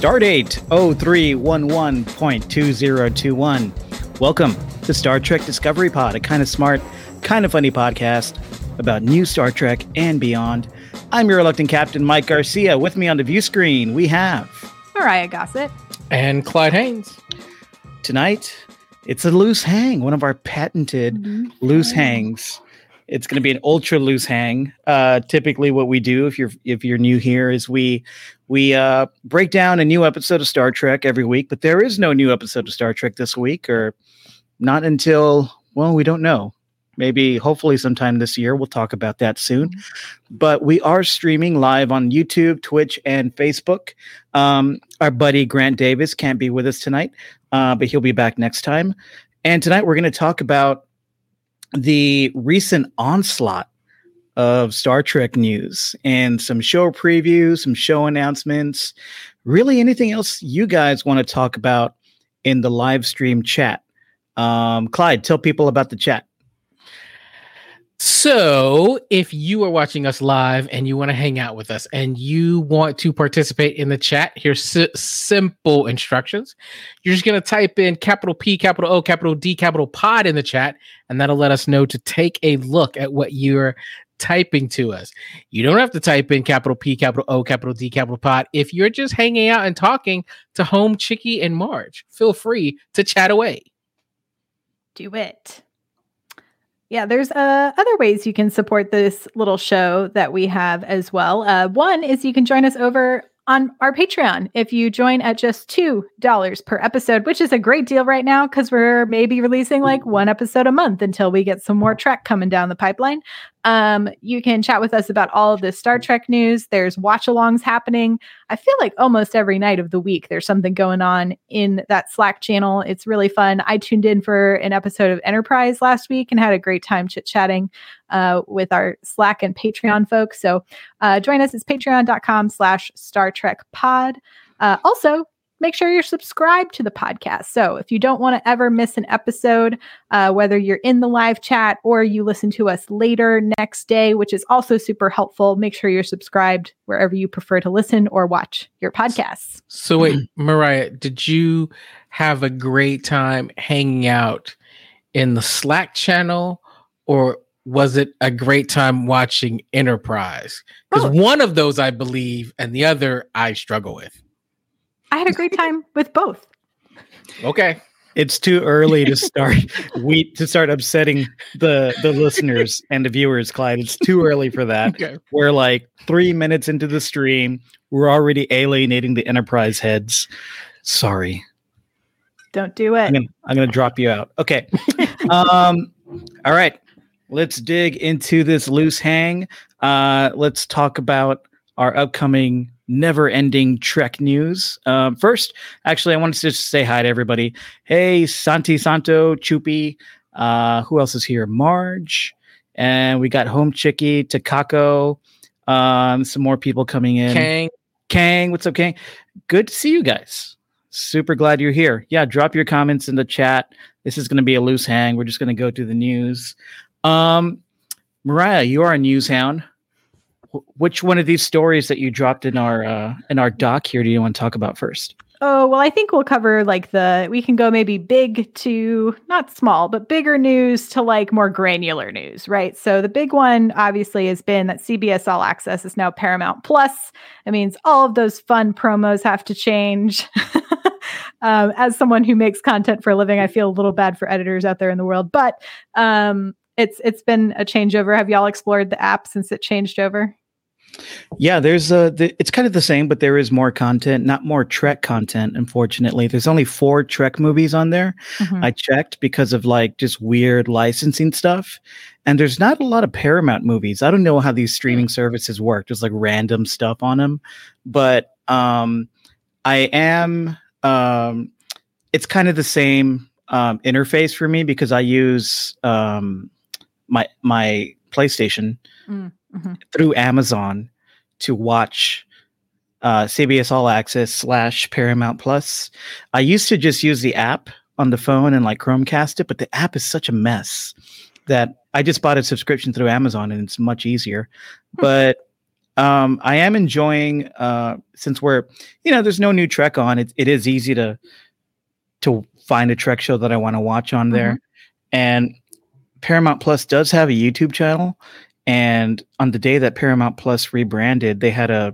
Stardate 0311.2021. Welcome to Star Trek Discovery Pod, a kind of smart, kind of funny podcast about new Star Trek and beyond. I'm your reluctant captain, Mike Garcia. With me on the view screen, we have Mariah Gossett and Clyde Haynes. Tonight, it's a loose hang, one of our patented mm-hmm. loose hangs. It's going to be an ultra loose hang. Uh, typically, what we do if you're if you're new here is we we uh, break down a new episode of Star Trek every week, but there is no new episode of Star Trek this week, or not until well, we don't know. Maybe, hopefully, sometime this year. We'll talk about that soon. Mm-hmm. But we are streaming live on YouTube, Twitch, and Facebook. Um, our buddy Grant Davis can't be with us tonight, uh, but he'll be back next time. And tonight we're going to talk about the recent onslaught of Star Trek news and some show previews, some show announcements, really anything else you guys want to talk about in the live stream chat. Um, Clyde, tell people about the chat. So, if you are watching us live and you want to hang out with us and you want to participate in the chat, here's si- simple instructions. You're just going to type in capital P, capital O, capital D, capital pod in the chat, and that'll let us know to take a look at what you're typing to us. You don't have to type in capital P, capital O, capital D, capital pod. If you're just hanging out and talking to Home, Chicky, and Marge, feel free to chat away. Do it. Yeah, there's uh, other ways you can support this little show that we have as well. Uh, one is you can join us over on our Patreon if you join at just $2 per episode, which is a great deal right now because we're maybe releasing like one episode a month until we get some more track coming down the pipeline. Um, you can chat with us about all of the Star Trek news. There's watch alongs happening. I feel like almost every night of the week there's something going on in that Slack channel. It's really fun. I tuned in for an episode of Enterprise last week and had a great time chit chatting uh, with our Slack and Patreon folks. So uh, join us. It's patreon.com slash Star Trek pod. Uh, also, make sure you're subscribed to the podcast. So if you don't want to ever miss an episode, uh, whether you're in the live chat or you listen to us later next day, which is also super helpful, make sure you're subscribed wherever you prefer to listen or watch your podcasts. So wait, Mariah, did you have a great time hanging out in the Slack channel or was it a great time watching Enterprise? Because oh. one of those I believe and the other I struggle with. I had a great time with both. Okay. It's too early to start we to start upsetting the the listeners and the viewers, Clyde. It's too early for that. Okay. We're like three minutes into the stream. We're already alienating the enterprise heads. Sorry. Don't do it. I'm gonna, I'm gonna drop you out. Okay. um. All right. Let's dig into this loose hang. Uh. Let's talk about our upcoming never ending Trek news. Um, first, actually, I wanted to just say hi to everybody. Hey, Santi Santo, Chupi. Uh, who else is here? Marge. And we got Home Chicky, Takako. Um, some more people coming in. Kang. Kang, what's up, Kang? Good to see you guys. Super glad you're here. Yeah, drop your comments in the chat. This is going to be a loose hang. We're just going to go through the news. Um, Mariah, you are a news hound which one of these stories that you dropped in our uh, in our doc here do you want to talk about first? Oh, well, I think we'll cover like the we can go maybe big to not small, but bigger news to like more granular news, right? So the big one obviously has been that CBS All Access is now Paramount Plus. It means all of those fun promos have to change. um, as someone who makes content for a living, I feel a little bad for editors out there in the world, but um, it's it's been a changeover. Have y'all explored the app since it changed over? Yeah, there's a. The, it's kind of the same, but there is more content, not more Trek content. Unfortunately, there's only four Trek movies on there. Mm-hmm. I checked because of like just weird licensing stuff, and there's not a lot of Paramount movies. I don't know how these streaming services work. There's like random stuff on them, but um, I am. Um, it's kind of the same um, interface for me because I use um, my my PlayStation. Mm mm-hmm. through Amazon to watch uh, CBS All Access slash Paramount Plus. I used to just use the app on the phone and like Chromecast it, but the app is such a mess that I just bought a subscription through Amazon and it's much easier. Hmm. But Um, I am enjoying uh, since we're you know there's no new Trek on. It it is easy to to find a Trek show that I want to watch on there, and Paramount Plus does have a YouTube channel. And on the day that Paramount Plus rebranded, they had a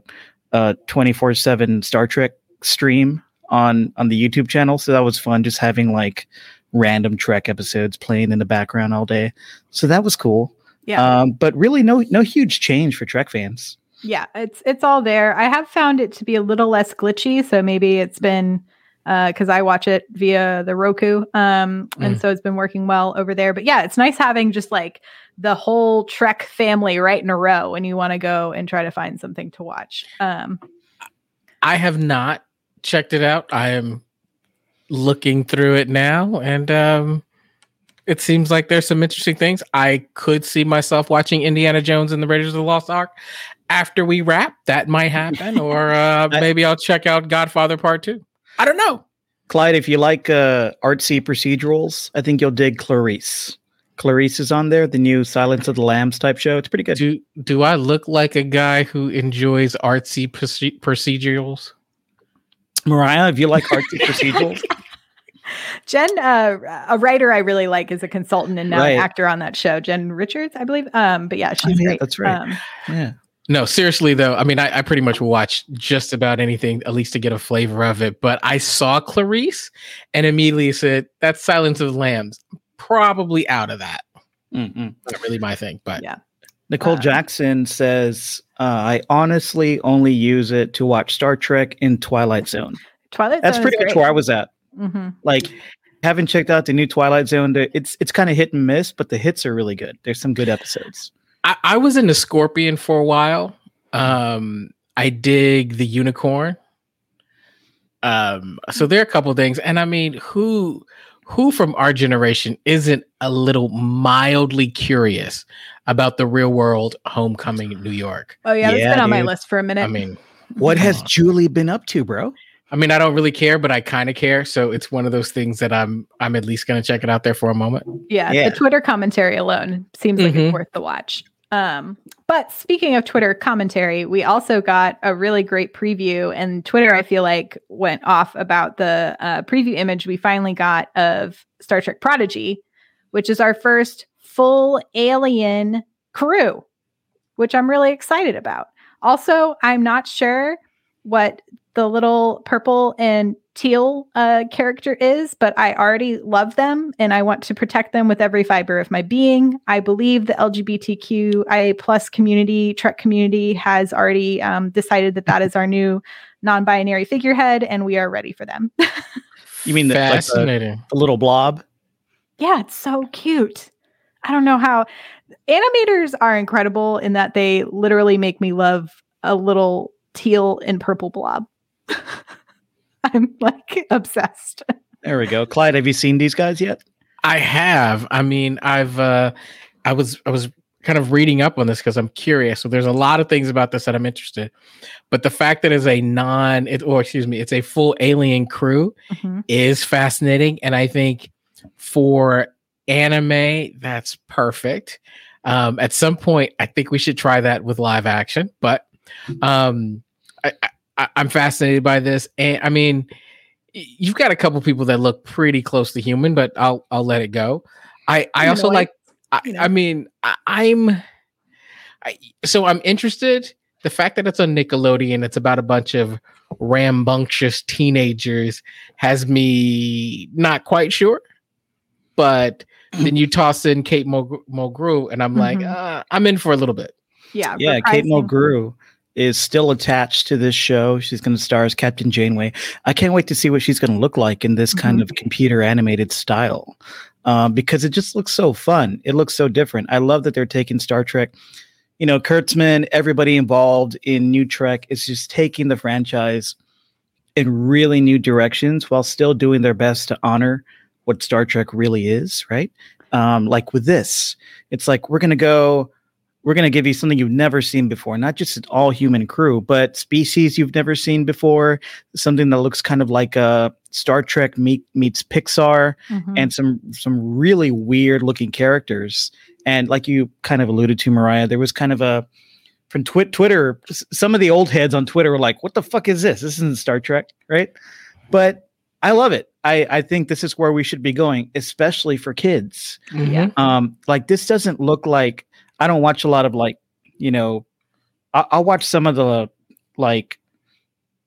a 24/7 Star Trek stream on on the YouTube channel. So that was fun just having like random Trek episodes playing in the background all day. So that was cool. Yeah. Um, but really no no huge change for Trek fans. Yeah, it's it's all there. I have found it to be a little less glitchy, so maybe it's been because uh, I watch it via the Roku, um, and Mm. so it's been working well over there. But yeah, it's nice having just like the whole Trek family right in a row when you want to go and try to find something to watch. Um, I have not checked it out. I am looking through it now, and um, it seems like there's some interesting things. I could see myself watching Indiana Jones and the Raiders of the Lost Ark after we wrap. That might happen, or uh, maybe I'll check out Godfather Part Two. I don't know. Clyde, if you like uh, artsy procedurals, I think you'll dig Clarice. Clarice is on there, the new Silence of the Lambs type show. It's pretty good. Do do I look like a guy who enjoys artsy proce- procedurals? Mariah, if you like artsy procedurals, Jen, uh, a writer I really like, is a consultant and now Right. an actor on that show. Jen Richards, I believe. Um, but yeah, she's yeah, great. that's right. Um, yeah. No, seriously though. I mean, I, I pretty much watch just about anything, at least to get a flavor of it. But I saw Clarice and immediately said, "That's Silence of the Lambs." Probably out of that. Mm-mm. Not really my thing, but Yeah. Nicole Uh, Jackson says, uh, "I honestly only use it to watch Star Trek in Twilight Zone." Twilight. That's Zone pretty much great. where I was at. Mhm. Like, haven't checked out the new Twilight Zone. It's it's kind of hit and miss, but the hits are really good. There's some good episodes. I, I was into Scorpion for a while. Um, I dig the unicorn. Um, so there are a couple things, and I mean, who who from our generation isn't a little mildly curious about the real world homecoming in New York? Oh yeah, that's Yeah, been on my list for a minute. I mean, What has on. Julie been up to, bro? I mean, I don't really care, but I kind of care. So it's one of those things that I'm I'm at least gonna check it out there for a moment. yeah, Yeah. the Twitter commentary alone seems like Mhm. it's worth the watch. Um, but speaking of Twitter commentary, we also got a really great preview, and Twitter, I feel like, went off about the uh, preview image we finally got of Star Trek Prodigy, which is our first full alien crew, which I'm really excited about. Also, I'm not sure what the little purple and teal uh, character is, but I already love them and I want to protect them with every fiber of my being. I believe the LGBTQIA plus community, Trek community, has already um, decided that that is our new non-binary figurehead, and we are ready for them. You mean the, like the, fascinating? the little blob? yeah, it's so cute. I don't know how animators are incredible in that they literally make me love a little teal and purple blob. I'm like obsessed. There we go. Clyde, have you seen these guys yet? I have. I mean, I've uh I was I was kind of reading up on this because I'm curious. So there's a lot of things about this that I'm interested. But the fact that it's a non it or excuse me, it's a full alien crew Mhm. is fascinating. And I think for anime, that's perfect. Um, at some point, I think we should try that with live action. But um, I, I, I'm fascinated by this, and I mean, you've got a couple people that look pretty close to human, but I'll I'll let it go. I I also Humanoid, like. I, you know. I mean, I, I'm. I, so I'm interested. The fact that it's on Nickelodeon, it's about a bunch of rambunctious teenagers, has me not quite sure. But then you toss in Kate Mulgrew, and I'm like, Mhm. uh, I'm in for a little bit. Yeah, Yeah, Kate Mulgrew is still attached to this show. She's going to star as Captain Janeway. I can't wait to see what she's going to look like in this kind Mhm. of computer animated style um, because it just looks so fun. It looks so different. I love that they're taking Star Trek. You know, Kurtzman, everybody involved in New Trek is just taking the franchise in really new directions while still doing their best to honor what Star Trek really is, right? Um, like with this, it's like we're gonna go, we're gonna give you something you've never seen before, not just an all human crew, but species you've never seen before, something that looks kind of like a Star Trek meet, meets Pixar, Mhm. and some some really weird looking characters. And like you kind of alluded to, Mariah, there was kind of a from twi- Twitter, some of the old heads on Twitter were like, "What the fuck is this? This isn't Star Trek, right?" But I love it. I I think this is where we should be going, especially for kids. Yeah. Um, like this doesn't look like I don't watch a lot of like you know, I, I'll watch some of the like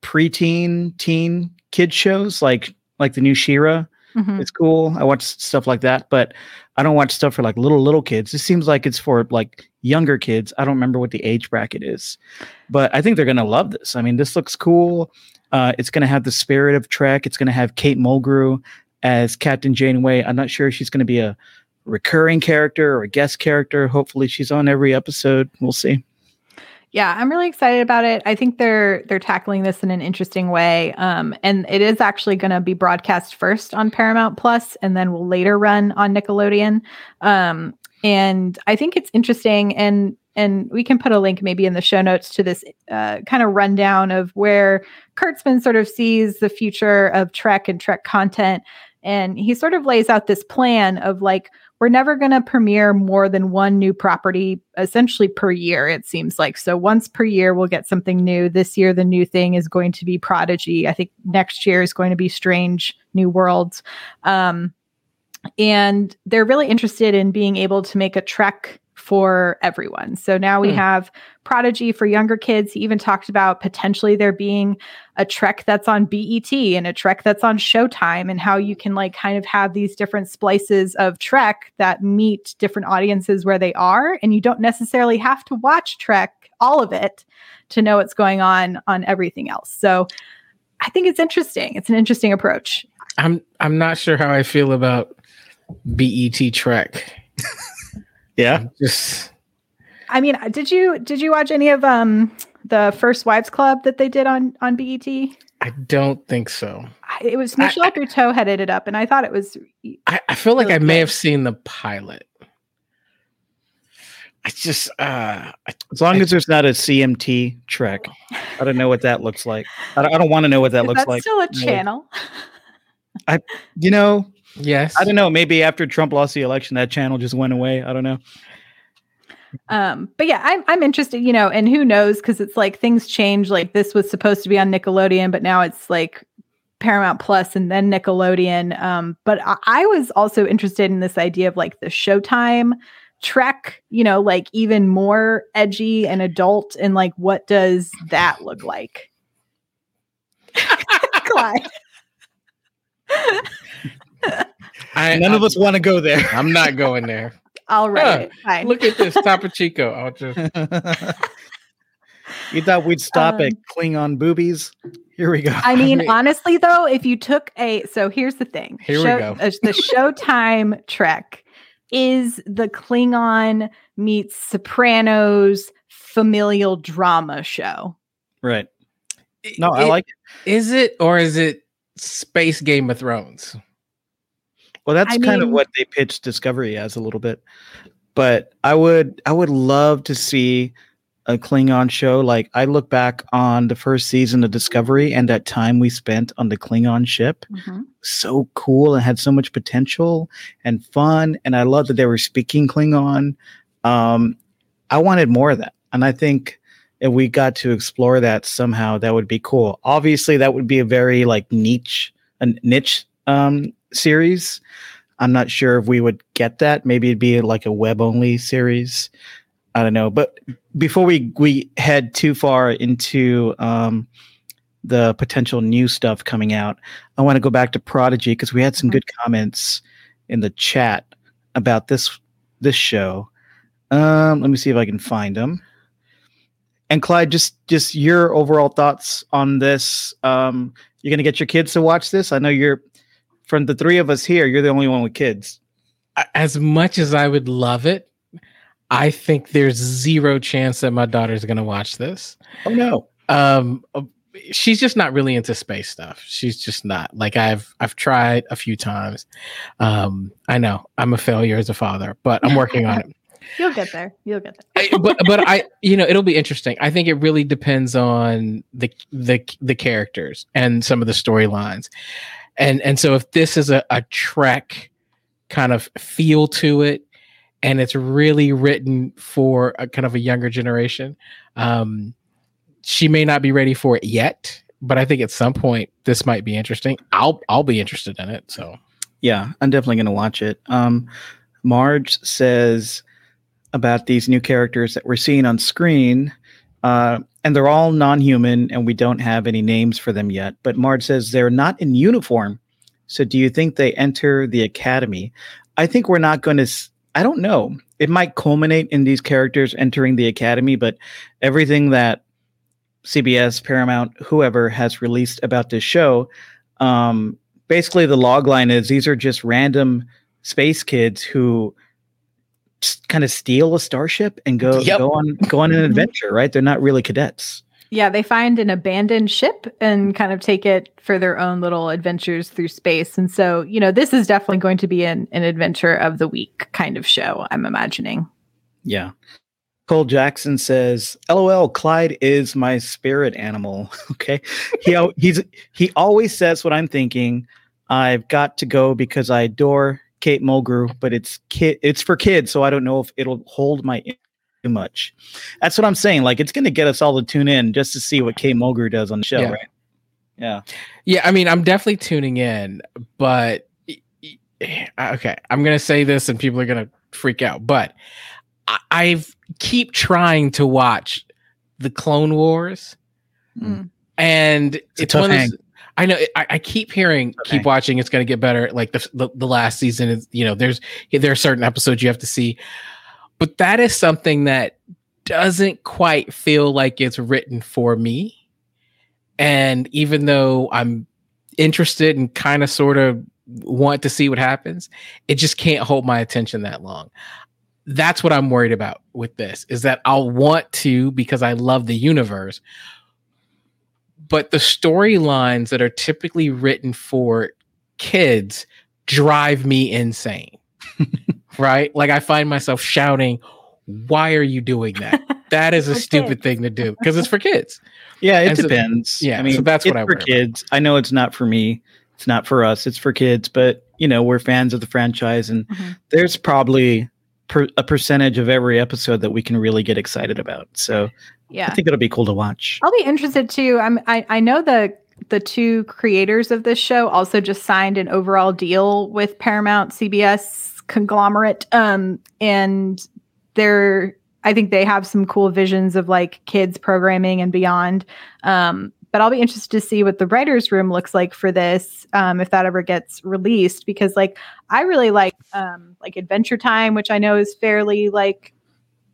preteen, teen kid shows, like like the new She-Ra. Mhm. It's cool. I watch stuff like that, but I don't watch stuff for like little little kids. It seems like it's for like younger kids. I don't remember what the age bracket is, but I think they're gonna love this. I mean, this looks cool. Uh, it's gonna have the spirit of Trek. It's gonna have Kate Mulgrew as Captain Janeway. I'm not sure if she's gonna be a recurring character or a guest character. Hopefully, she's on every episode. We'll see. Yeah, I'm really excited about it. I think they're they're tackling this in an interesting way. Um, and it is actually going to be broadcast first on Paramount Plus, and then will later run on Nickelodeon. Um, and I think it's interesting, and and we can put a link maybe in the show notes to this uh, kind of rundown of where Kurtzman sort of sees the future of Trek and Trek content, and he sort of lays out this plan of like we're never going to premiere more than one new property essentially per year it seems like. So once per year we'll get something new. This year the new thing is going to be prodigy. I think next year is going to be strange new worlds. Um, and they're really interested in being able to make a trek for everyone so now we Hmm. have prodigy for younger kids he even talked about potentially there being a trek that's on BET and a trek that's on Showtime and how you can like kind of have these different splices of trek that meet different audiences where they are and you don't necessarily have to watch trek all of it to know what's going on on everything else. So I think it's interesting. It's an interesting approach. I'm I'm not sure how I feel about BET Trek. Yeah. Just I mean, did you did you watch any of um the first wives club that they did on on BET? I don't think so. I- It was I- Michelle Buteau headed it up, and I thought it was I, I feel like I Really may good. have seen the pilot. I just uh I, As long as there's not a CMT Trek, I don't know what that looks like. I don't, I don't want to know what that Is looks that like. still a really. channel. I, you know, yes. I don't know. Maybe after Trump lost the election, that channel just went away. I don't know. Um, but yeah, I'm I'm interested, you know, and who knows because it's like things change. Like this was supposed to be on Nickelodeon, but now it's like Paramount Plus and then Nickelodeon. Um, but I, I was also interested in this idea of like the Showtime Trek, you know, like even more edgy and adult, and like what does that look like? Clyde. I, None of us want to go there. I'm not going there. I'll write it. Fine. Look at this, Topo Chico. I'll just you thought we'd stop at Um, Klingon boobies? Here we go. I mean, mean- honestly, though, if you took a so here's the thing. Here we go. uh, the Showtime Trek is the Klingon meets Sopranos familial drama show. right. No, I like it. Is it or is it Space Game of Thrones? Well, that's I kind of what they pitched Discovery as a little bit. But I would I would love to see a Klingon show. Like I look back on the first season of Discovery and that time we spent on the Klingon ship. So cool and had so much potential and fun. And I love that they were speaking Klingon. Um, I wanted more of that. And I think if we got to explore that somehow, that would be cool. Obviously, that would be a very like niche, a niche um, series. I'm not sure if we would get that. Maybe it'd be like a web only series. I don't know. But before we we head too far into um, the potential new stuff coming out, I want to go back to Prodigy because we had some good comments in the chat about this this show. Um, let me see if I can find them. And Clyde, just just your overall thoughts on this. Um, you're gonna get your kids to watch this. I know you're from the three of us here. You're the only one with kids. As much as I would love it, I think there's zero chance that my daughter's going to watch this. Oh no! um she's just not really into space stuff she's just not like i've i've tried a few times um i know i'm a failure as a father but i'm working on it You'll get there. You'll get there. But but i you know it'll be interesting i think it really depends on the the the characters and some of the storylines and and so if this is a, a trek kind of feel to it and it's really written for a kind of a younger generation. Um, she may not be ready for it yet, but I think at some point this might be interesting. I'll I'll be interested in it. So yeah, I'm definitely going to watch it. Um, Marge says about these new characters that we're seeing on screen, uh, and they're all non-human, and we don't have any names for them yet. But Marge says they're not in uniform. So, do you think they enter the academy? I think we're not going to. I don't know. It might culminate in these characters entering the academy, but everything that CBS, Paramount, whoever has released about this show, um, basically the log line is these are just random space kids who kind of steal a starship and go yep. go on go on an mm-hmm. adventure, right? They're not really cadets. Yeah, they find an abandoned ship and kind of take it for their own little adventures through space. And so, you know, this is definitely going to be an, an adventure of the week kind of show, I'm imagining. Yeah. Cole Jackson says, "LOL, Clyde is my spirit animal." okay, he he's he always says what I'm thinking. I've got to go because I adore Kate Mulgrew, but it's kid it's for kids, so I don't know if it'll hold my too much. That's what I'm saying. Like it's going to get us all to tune in just to see what Kate Mulgrew does on the show, yeah. right? Yeah, yeah. I mean, I'm definitely tuning in, but okay, I'm going to say this, and people are going to freak out, but I've keep trying to watch the Clone Wars, mm. and it's, it's one of those, I know I, I keep hearing, okay. keep watching. It's going to get better. Like the, the, the last season is, you know, there's there are certain episodes you have to see, but that is something that doesn't quite feel like it's written for me. And even though I'm interested and kind of sort of want to see what happens, it just can't hold my attention that long that's what I'm worried about with this is that I'll want to because I love the universe. But the storylines that are typically written for kids drive me insane. right? Like I find myself shouting, "Why are you doing that? That is a stupid kids. thing to do because it's for kids." Yeah, it and depends. So, yeah, I mean, so that's what I for kids. About. I know it's not for me. It's not for us. It's for kids, but you know, we're fans of the franchise and mm-hmm. there's probably per, a percentage of every episode that we can really get excited about. So yeah, I think it'll be cool to watch. I'll be interested too. I'm I, I know the the two creators of this show also just signed an overall deal with Paramount CBS conglomerate. Um, and they're I think they have some cool visions of like kids programming and beyond. Um, but I'll be interested to see what the writers' room looks like for this um, if that ever gets released. Because like I really like um, like Adventure Time, which I know is fairly like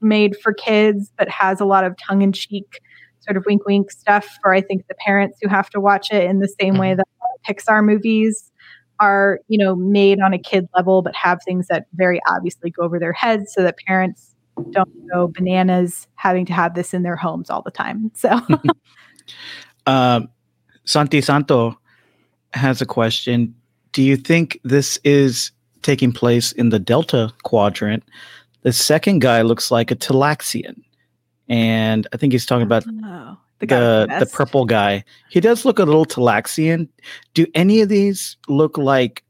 made for kids, but has a lot of tongue in cheek sort of wink wink stuff for I think the parents who have to watch it in the same way mm-hmm. that Pixar movies are you know made on a kid level, but have things that very obviously go over their heads so that parents don't go bananas having to have this in their homes all the time. So. Uh, Santi Santo has a question. Do you think this is taking place in the Delta Quadrant? The second guy looks like a Talaxian, and I think he's talking about oh, the the, the, purple guy. He does look a little Talaxian. Do any of these look like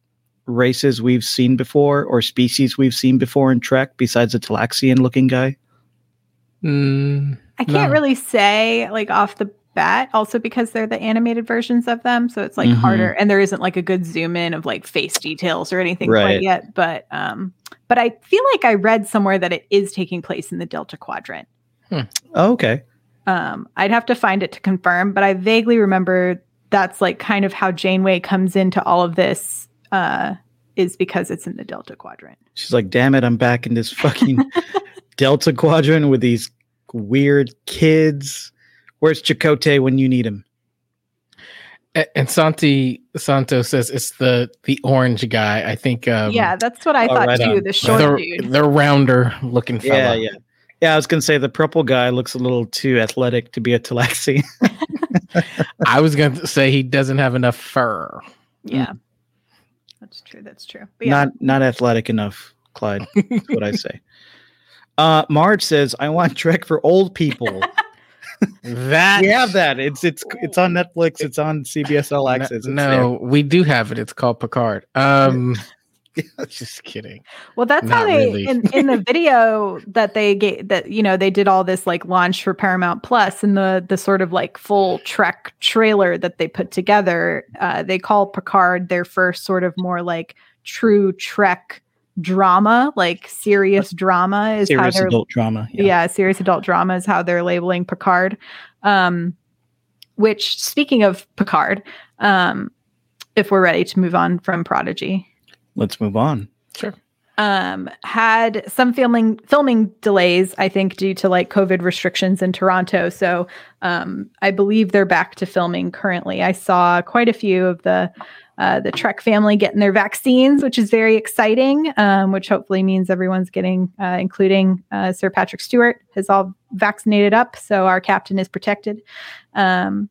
races we've seen before or species we've seen before in Trek besides the Talaxian looking guy? Mm, I can't no. really say like off the bat also because they're the animated versions of them so it's like mm-hmm. harder and there isn't like a good zoom in of like face details or anything right. quite yet but um but i feel like i read somewhere that it is taking place in the delta quadrant hmm. oh, okay um i'd have to find it to confirm but i vaguely remember that's like kind of how janeway comes into all of this uh is because it's in the delta quadrant she's like damn it i'm back in this fucking delta quadrant with these weird kids Where's Chakotay when you need him? And Santi Santo says it's the the orange guy. I think. Um, yeah, that's what I oh, thought right too. On. The short the, dude, the rounder looking fella. Yeah, yeah, yeah. I was gonna say the purple guy looks a little too athletic to be a Talaxi. I was gonna say he doesn't have enough fur. Yeah, mm. that's true. That's true. Yeah. Not not athletic enough, Clyde. That's what I say. Uh, Marge says, "I want Trek for old people." that we have that. It's it's it's on Netflix. It's on CBS All Access. no, we do have it. It's called Picard. Um, Just kidding. Well, that's Not how they really. in, in the video that they get that you know they did all this like launch for Paramount Plus and the the sort of like full Trek trailer that they put together. Uh, they call Picard their first sort of more like true Trek drama, like serious drama is how Serious they're adult drama. yeah. serious adult drama is how they're labeling Picard. Um, which speaking of Picard, um, if we're ready to move on from Prodigy, Let's move on. Sure. Um, had some filming filming delays, I think, due to like COVID restrictions in Toronto. So um, I believe they're back to filming currently. I saw quite a few of the uh, the Trek family getting their vaccines, which is very exciting. Um, which hopefully means everyone's getting, uh, including uh, Sir Patrick Stewart, has all vaccinated up, so our captain is protected. Um,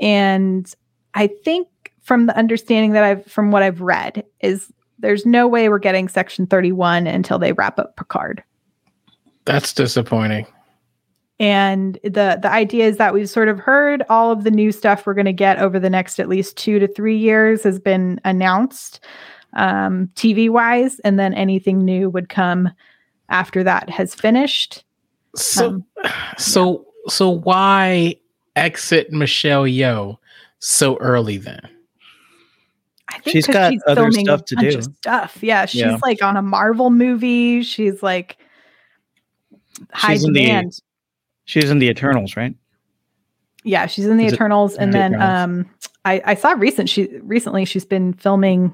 and I think from the understanding that I've from what I've read is there's no way we're getting section 31 until they wrap up Picard. That's disappointing. And the the idea is that we've sort of heard all of the new stuff we're going to get over the next at least two to three years has been announced, um, TV wise, and then anything new would come after that has finished. So, Um, so, so why exit Michelle Yeoh so early then? I think She's got other filming stuff to do. Stuff, yeah. She's Yeah. like on a Marvel movie. She's like high She's in the- demand. She's in the Eternals, right? Yeah, she's in the Is it- Eternals, and the then Eternals? um, I, I saw recent she recently she's been filming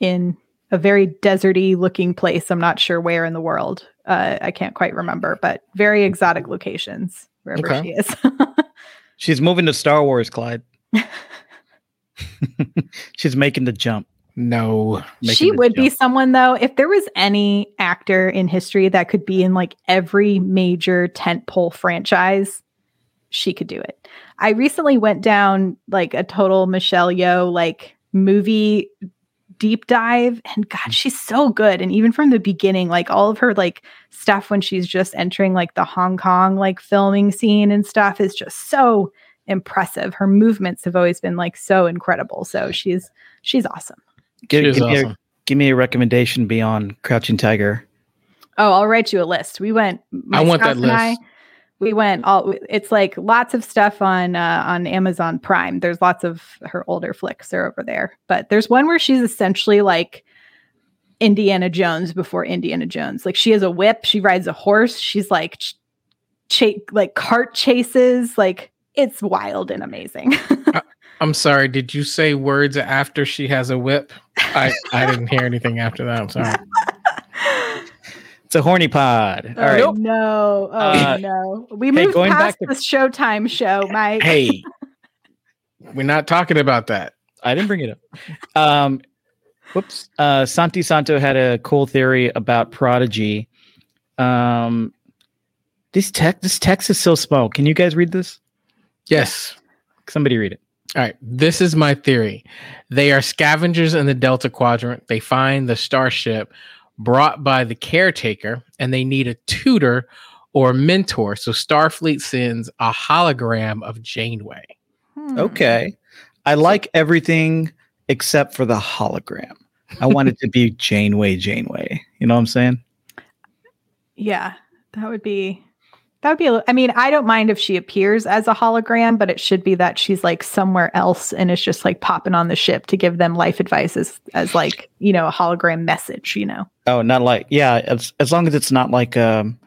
in a very deserty looking place. I'm not sure where in the world. Uh, I can't quite remember, but very exotic locations wherever Okay. she is. She's moving to Star Wars, Clyde. She's making the jump. No. she the would be someone though. If there was any actor in history that could be in like every major tentpole franchise, she could do it. I recently went down like a total Michelle Yeoh like movie deep dive and god she's so good and even from the beginning like all of her like stuff when she's just entering like the Hong Kong like filming scene and stuff is just so impressive her movements have always been like so incredible so she's she's awesome Give, She is give me awesome. a, give me a recommendation beyond Crouching Tiger. Oh, I'll write you a list. We went. I want that spouse and I, list. we went all. It's like lots of stuff on uh, on Amazon Prime. There's lots of her older flicks are over there, but there's one where she's essentially like Indiana Jones before Indiana Jones. Like she has a whip. She rides a horse. She's like ch- cha- like cart chases. Like it's wild and amazing. I'm sorry. Did you say words after she has a whip? I, I didn't hear anything after that. I'm sorry. It's a horny pod. All oh right. no! Oh Uh, no! We hey, moved going past back to- the Showtime show, Mike. Hey, we're not talking about that. I didn't bring it up. Um, whoops. Uh, Santi Santo had a cool theory about Prodigy. Um, this tech, this text is so small. Can you guys read this? Yes. Somebody read it. All right. This is my theory. They are scavengers in the Delta Quadrant. They find the starship brought by the caretaker and they need a tutor or mentor. So Starfleet sends a hologram of Janeway. Hmm. Okay. I like everything except for the hologram. I want it to be Janeway, Janeway. You know what I'm saying? Yeah, that would be that would be. A, I mean, I don't mind if she appears as a hologram, but it should be that she's like somewhere else and it's just like popping on the ship to give them life advice as, as like you know a hologram message. You know, Oh, not like yeah. As as long as it's not like um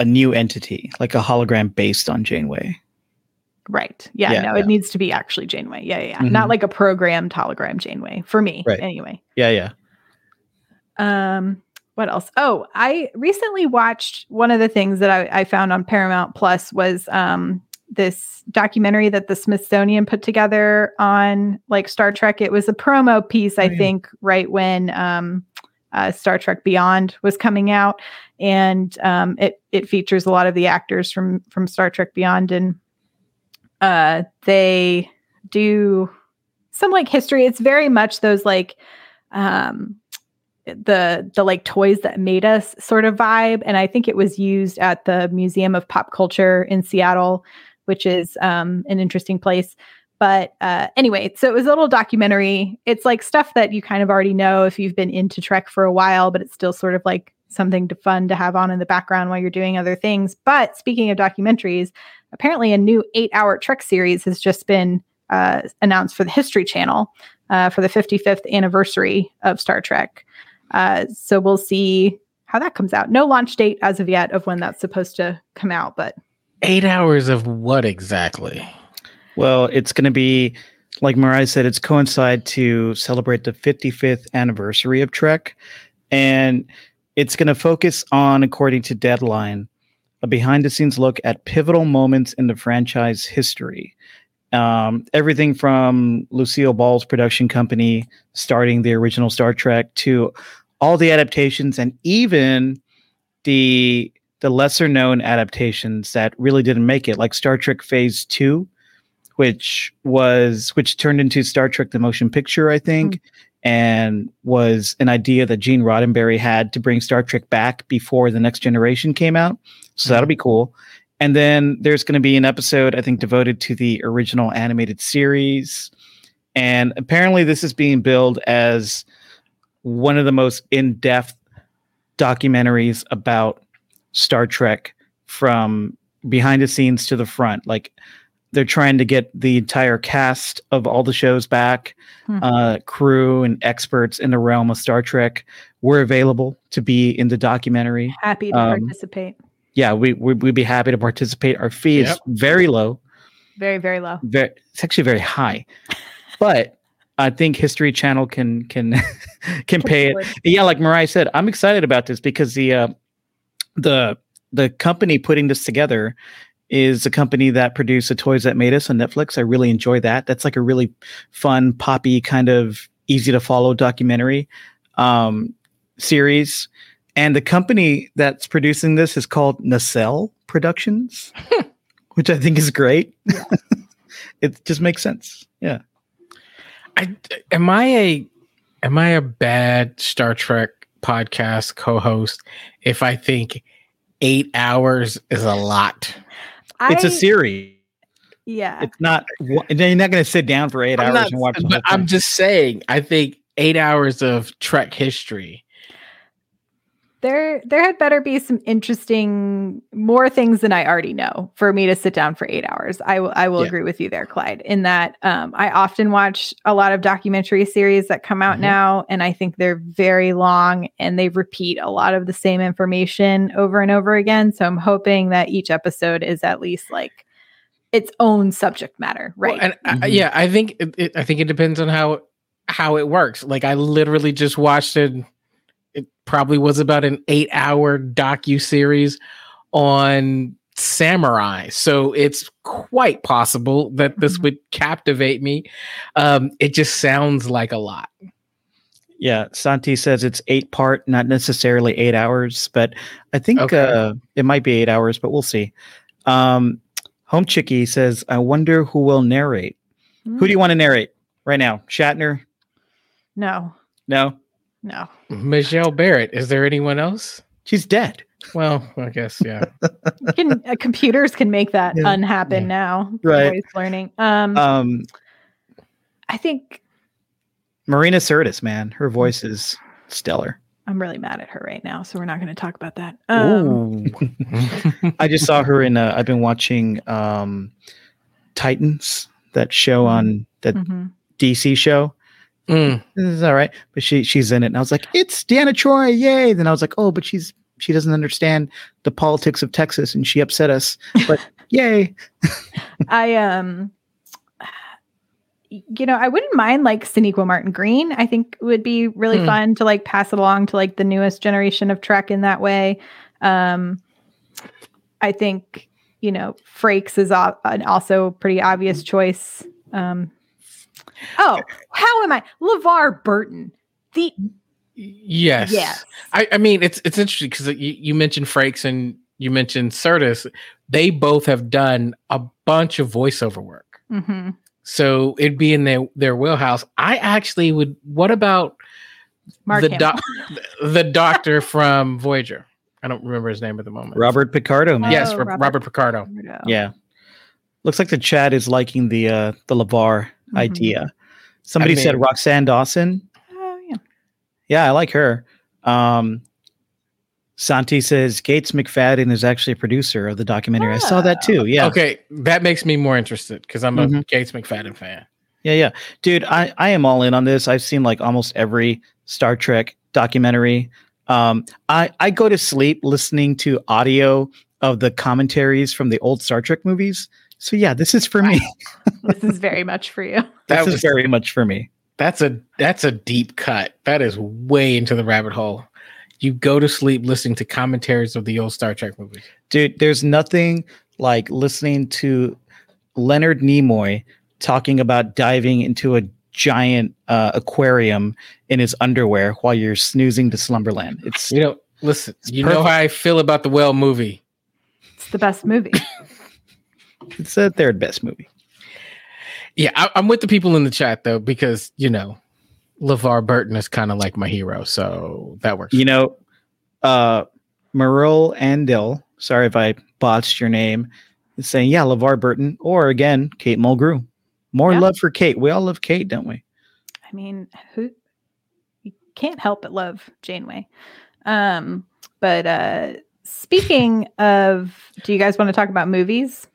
a new entity, like a hologram based on Janeway. right? Yeah, Yeah, no, yeah. it needs to be actually Janeway. Yeah, yeah, yeah. Mhm. not like a programmed hologram Janeway for me. Right. Anyway, Yeah, yeah. Um, what else? Oh, I recently watched one of the things that I, I found on Paramount Plus was um this documentary that the Smithsonian put together on like Star Trek. It was a promo piece, I Oh, yeah. think, right when um uh, Star Trek Beyond was coming out, and um, it it features a lot of the actors from from Star Trek Beyond, and uh, they do some like history. It's very much those like um the the like toys that made us sort of vibe and i think it was used at the museum of pop culture in seattle which is um an interesting place But uh, anyway, so it was a little documentary. It's like stuff that you kind of already know if you've been into Trek for a while, but it's still sort of like something to fun to have on in the background while you're doing other things. But speaking of documentaries, apparently a new eight hour Trek series has just been uh, announced for the History Channel uh, for the 55th anniversary of Star Trek. Uh, so we'll see how that comes out. No launch date as of yet of when that's supposed to come out, but eight hours of what exactly? Well, it's going to be like Mariah said. It's coincide to celebrate the 55th anniversary of Trek, and it's going to focus on, according to Deadline, a behind-the-scenes look at pivotal moments in the franchise history. Um, everything from Lucille Ball's production company starting the original Star Trek to all the adaptations and even the the lesser known adaptations that really didn't make it, like Star Trek Phase Two, which was which turned into Star Trek the Motion Picture, I think, mm-hmm. and was an idea that Gene Roddenberry had to bring Star Trek back before the Next Generation came out. So mm-hmm. that'll be cool. And then there's going to be an episode, I think, devoted to the original animated series. And apparently, this is being billed as one of the most in depth documentaries about Star Trek from behind the scenes to the front. Like, they're trying to get the entire cast of all the shows back, hmm. uh, crew and experts in the realm of Star Trek were available to be in the documentary. Happy to um, participate yeah, we, we would be happy to participate. Our fee yep. is very low. Very, very low. Very, it's actually very high. but I think History Channel can can can pay it. Yeah, like Mariah said, I'm excited about this because the uh, the the company putting this together is a company that produced the toys that made us on Netflix. I really enjoy that. That's like a really fun, poppy kind of easy to follow documentary um, series. And the company that's producing this is called Nacelle Productions, which I think is great. Yeah. it just makes sense. Yeah. I am I a am I a bad Star Trek podcast co-host if I think eight hours is a lot? I, it's a series. Yeah. It's not you're not gonna sit down for 8 I'm hours not, and watch. But I'm just saying, I think eight hours of Trek history there there had better be some interesting more things than I already know for me to sit down for eight hours. I will I will yeah. agree with you there, Clyde. In that um, I often watch a lot of documentary series that come out mm-hmm. now, and I think they're very long and they repeat a lot of the same information over and over again. So I'm hoping that each episode is at least like its own subject matter, right? Well, and mm-hmm. yeah, I think it, it, I think it depends on how how it works. Like I literally just watched it it probably was about an eight hour docu series on samurai. So it's quite possible that this mm-hmm. would captivate me. Um it just sounds like a lot. Yeah santi says it's eight part not necessarily eight hours but i think okay. uh it might be eight hours but we'll see. Um home chicky says i wonder who will narrate. Mm. who do you want to narrate right now? Shatner? No. No no. Majel Barrett. Is there anyone else? She's dead. Well, I guess yeah. can, uh, computers can make that yeah. unhappen yeah. now. Right. Voice learning. Um, um, I think Marina Sirtis, man, her voice is stellar. I'm really mad at her right now, so we're not going to talk about that. Um, I just saw her in. i have been watching um, Titans, that show on that mm-hmm. DC show. Mm. This is all right. But she she's in it. And I was like, it's Deanna Troi, yay. Then I was like, oh, but she's she doesn't understand the politics of Texas and she upset us. But yay. I um you know, I wouldn't mind like Sonequa Martin Green. I think would be really mm. fun to like pass it along to like the newest generation of Trek in that way. Um I think, you know, Frakes is an also pretty obvious choice. Um Oh, how am I? LeVar Burton. The yes, yes. I, I mean, it's it's interesting because you, you mentioned Frakes and you mentioned Sirtis. They both have done a bunch of voiceover work, mm-hmm. so it'd be in their their wheelhouse. I actually would. What about Mark the doc, the doctor from Voyager? I don't remember his name at the moment. Robert Picardo. Man. yes, oh, Robert, Robert Picardo. Yeah. Looks like the chat is liking the uh the LeVar Mhm. idea. Somebody I said Roxann Dawson. Oh yeah. Yeah, I like her. Um Santi says Gates McFadden is actually a producer of the documentary. I saw that too. Yeah. Okay, that makes me more interested because I'm a Mhm. Gates McFadden fan. Yeah, yeah. Dude, I, I am all in on this. I've seen like almost every Star Trek documentary. Um, I, I go to sleep listening to audio of the commentaries from the old Star Trek movies. So yeah, this is for me. This is very much for you. That this was is very much for me. that's a that's a deep cut. That is way into the rabbit hole. You go to sleep listening to commentaries of the old Star Trek movies. Dude, there's nothing like listening to Leonard Nimoy talking about diving into a giant uh, aquarium in his underwear while you're snoozing to slumberland. It's You know, listen, It's you know how I feel about the whale movie. It's the best movie. it's a third best movie. Yeah, I, I'm with the people in the chat though, because you know, LeVar Burton is kind of like my hero, so that works. You know, uh Merle Andil, sorry if I botched your name, is saying, yeah, LeVar Burton, or again, Kate Mulgrew. More Yeah. love for Kate. We all love Kate, don't we? I mean, who you can't help but love Janeway. Um, but uh speaking of do you guys want to talk about movies?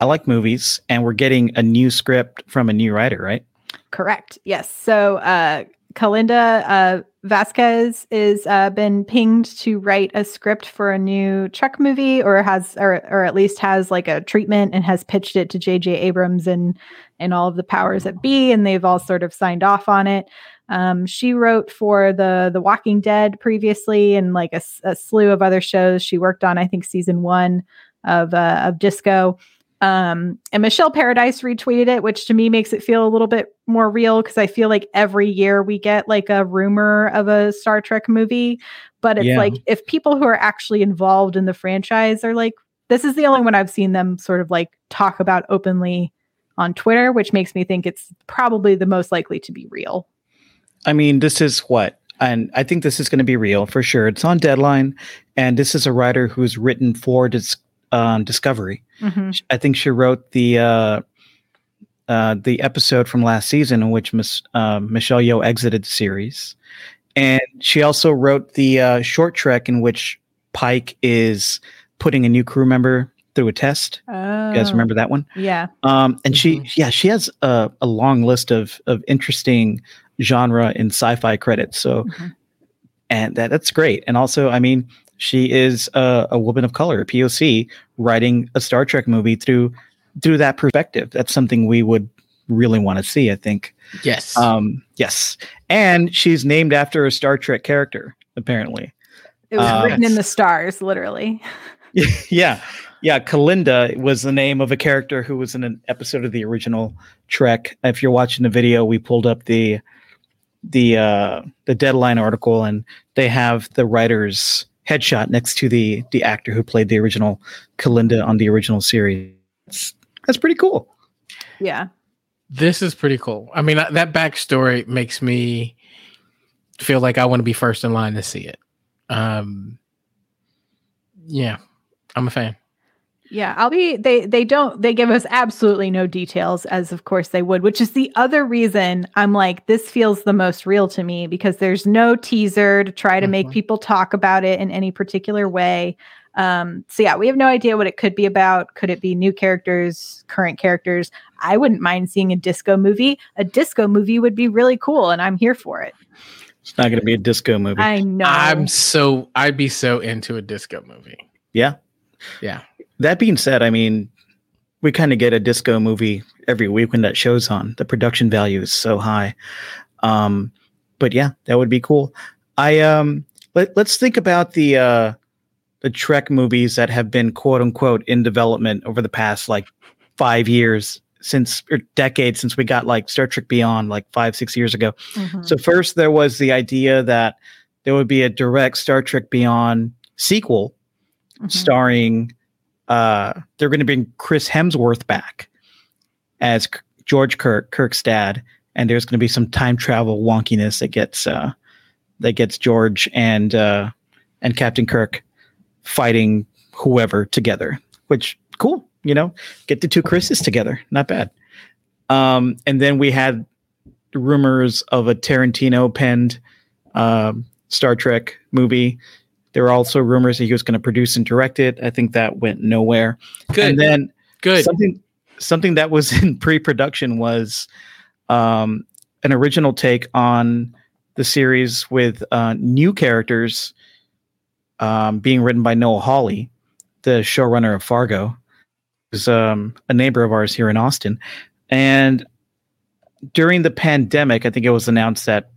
I like movies, and we're getting a new script from a new writer, right? Correct. Yes. So uh Kalinda uh Vazquez is uh been pinged to write a script for a new Trek movie or has or or at least has like a treatment and has pitched it to JJ Abrams and and all of the powers that be and they've all sort of signed off on it. Um, she wrote for the The Walking Dead previously and like a slew of other shows. She worked on I think season 1 of uh, of Disco. Um, and Michelle Paradise retweeted it, which to me makes it feel a little bit more real because I feel like every year we get like a rumor of a Star Trek movie. But it's Yeah. like if people who are actually involved in the franchise are like, this is the only one I've seen them sort of like talk about openly on Twitter, which makes me think it's probably the most likely to be real. I mean, this is what, and I think this is going to be real for sure. It's on deadline, and this is a writer who's written for dis- um, Discovery. Mhm. I think she wrote the uh, uh, the episode from last season in which Miss uh, Michelle Yeoh exited the series, and she also wrote the uh, short trek in which Pike is putting a new crew member through a test. Oh, You guys remember that one? Yeah. Um, and she, Mhm. yeah, she has a, a long list of of interesting genre and sci-fi credits. So, Mhm. and that that's great. And also, I mean, she is a, a woman of color, a POC, writing a Star Trek movie through through that perspective. That's something we would really want to see. I think. yes. Um, yes, and she's named after a Star Trek character, apparently. It was Uh, written in the stars, literally. yeah yeah kalinda was the name of a character who was in an episode of the original trek if you're watching the video we pulled up the the uh the deadline article and they have the writer's headshot next to the the actor who played the original kalinda on the original series that's, that's pretty cool Yeah. This is pretty cool. I mean, that backstory makes me feel like I want to be first in line to see it. Um, yeah, I'm a fan. Yeah, I'll be they they don't they give us absolutely no details as of course they would, which is the other reason I'm like this feels the most real to me because there's no teaser to try to make Mhm. people talk about it in any particular way. Um so yeah, we have no idea what it could be about. Could it be new characters, current characters? I wouldn't mind seeing a disco movie. A disco movie would be really cool and I'm here for it. it's not going to be a disco movie I know. I'm so I'd be so into a disco movie. yeah Yeah. That being said i mean we kind of get a disco movie every week when that show's on the production value is so high um but yeah that would be cool i um let, let's think about the uh the trek movies that have been quote unquote in development over the past like five years since or decades since we got like star trek beyond like five six years ago Mhm. so first there was the idea that there would be a direct star trek beyond sequel Mhm. starring uh they're going to bring Chris Hemsworth back as George Kirk Kirk's dad and there's going to be some time travel wonkiness that gets uh that gets George and uh and Captain Kirk fighting whoever together which cool you know, get the two Chris's together. Not bad. Um, and then we had rumors of a Tarantino penned um, Star Trek movie. There were also rumors that he was going to produce and direct it. I think that went nowhere. Good. And then Good. something something that was in pre-production was um, an original take on the series with uh, new characters um, being written by Noah Hawley, the showrunner of Fargo, who's um, a neighbor of ours here in Austin. And during the pandemic, I think it was announced that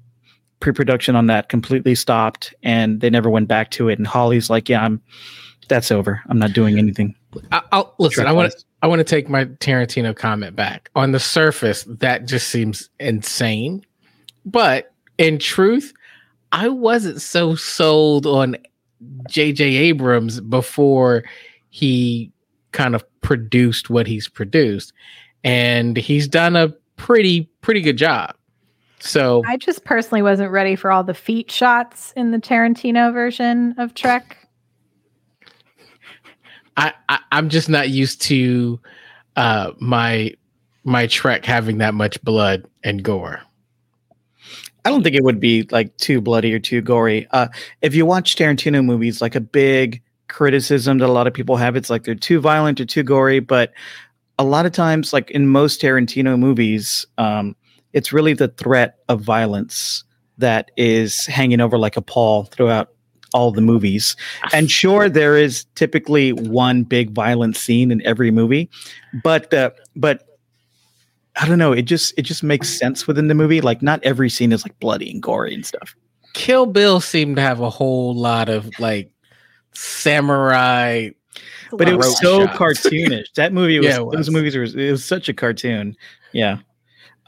pre-production on that completely stopped, and they never went back to it. And Hawley's like, "Yeah, I'm. That's over. I'm not doing anything." I, I'll listen. I want to. I want to take my Tarantino comment back. On the surface, that just seems insane, but in truth, I wasn't so sold on J.J. Abrams before he kind of produced what he's produced, and he's done a pretty pretty good job. So I just personally wasn't ready for all the feet shots in the Tarantino version of Trek. I, I I'm just not used to uh my my Trek having that much blood and gore. I don't think it would be like too bloody or too gory. Uh, if you watch Tarantino movies, like a big criticism that a lot of people have, it's like they're too violent or too gory. But a lot of times, like in most Tarantino movies, um, it's really the threat of violence that is hanging over like a pall throughout all the movies. And sure, there is typically one big violent scene in every movie, but uh, but I don't know. It just it just makes sense within the movie. Like not every scene is like bloody and gory and stuff. Kill Bill seemed to have a whole lot of like samurai. But it was so shots. cartoonish. That movie was, Yeah, it those movies were it was such a cartoon. Yeah.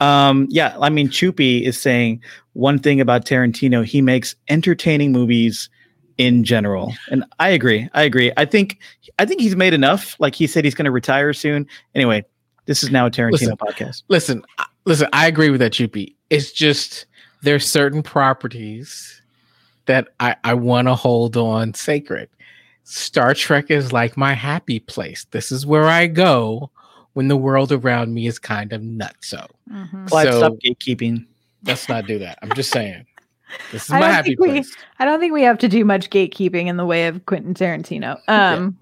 Um, yeah, I mean Chupi is saying one thing about Tarantino, he makes entertaining movies in general. And I agree. I agree. I think I think he's made enough. Like he said he's gonna retire soon. Anyway, this is now a Tarantino Listen. podcast. Listen, listen. I agree with that, Chupi. It's just there's certain properties that I I want to hold on sacred. Star Trek is like my happy place. This is where I go when the world around me is kind of nutso. Mhm. Clive, So- stop gatekeeping. Let's not do that. I'm just saying. This is I my don't happy think we- place. I don't think we have to do much gatekeeping in the way of Quentin Tarantino. Um,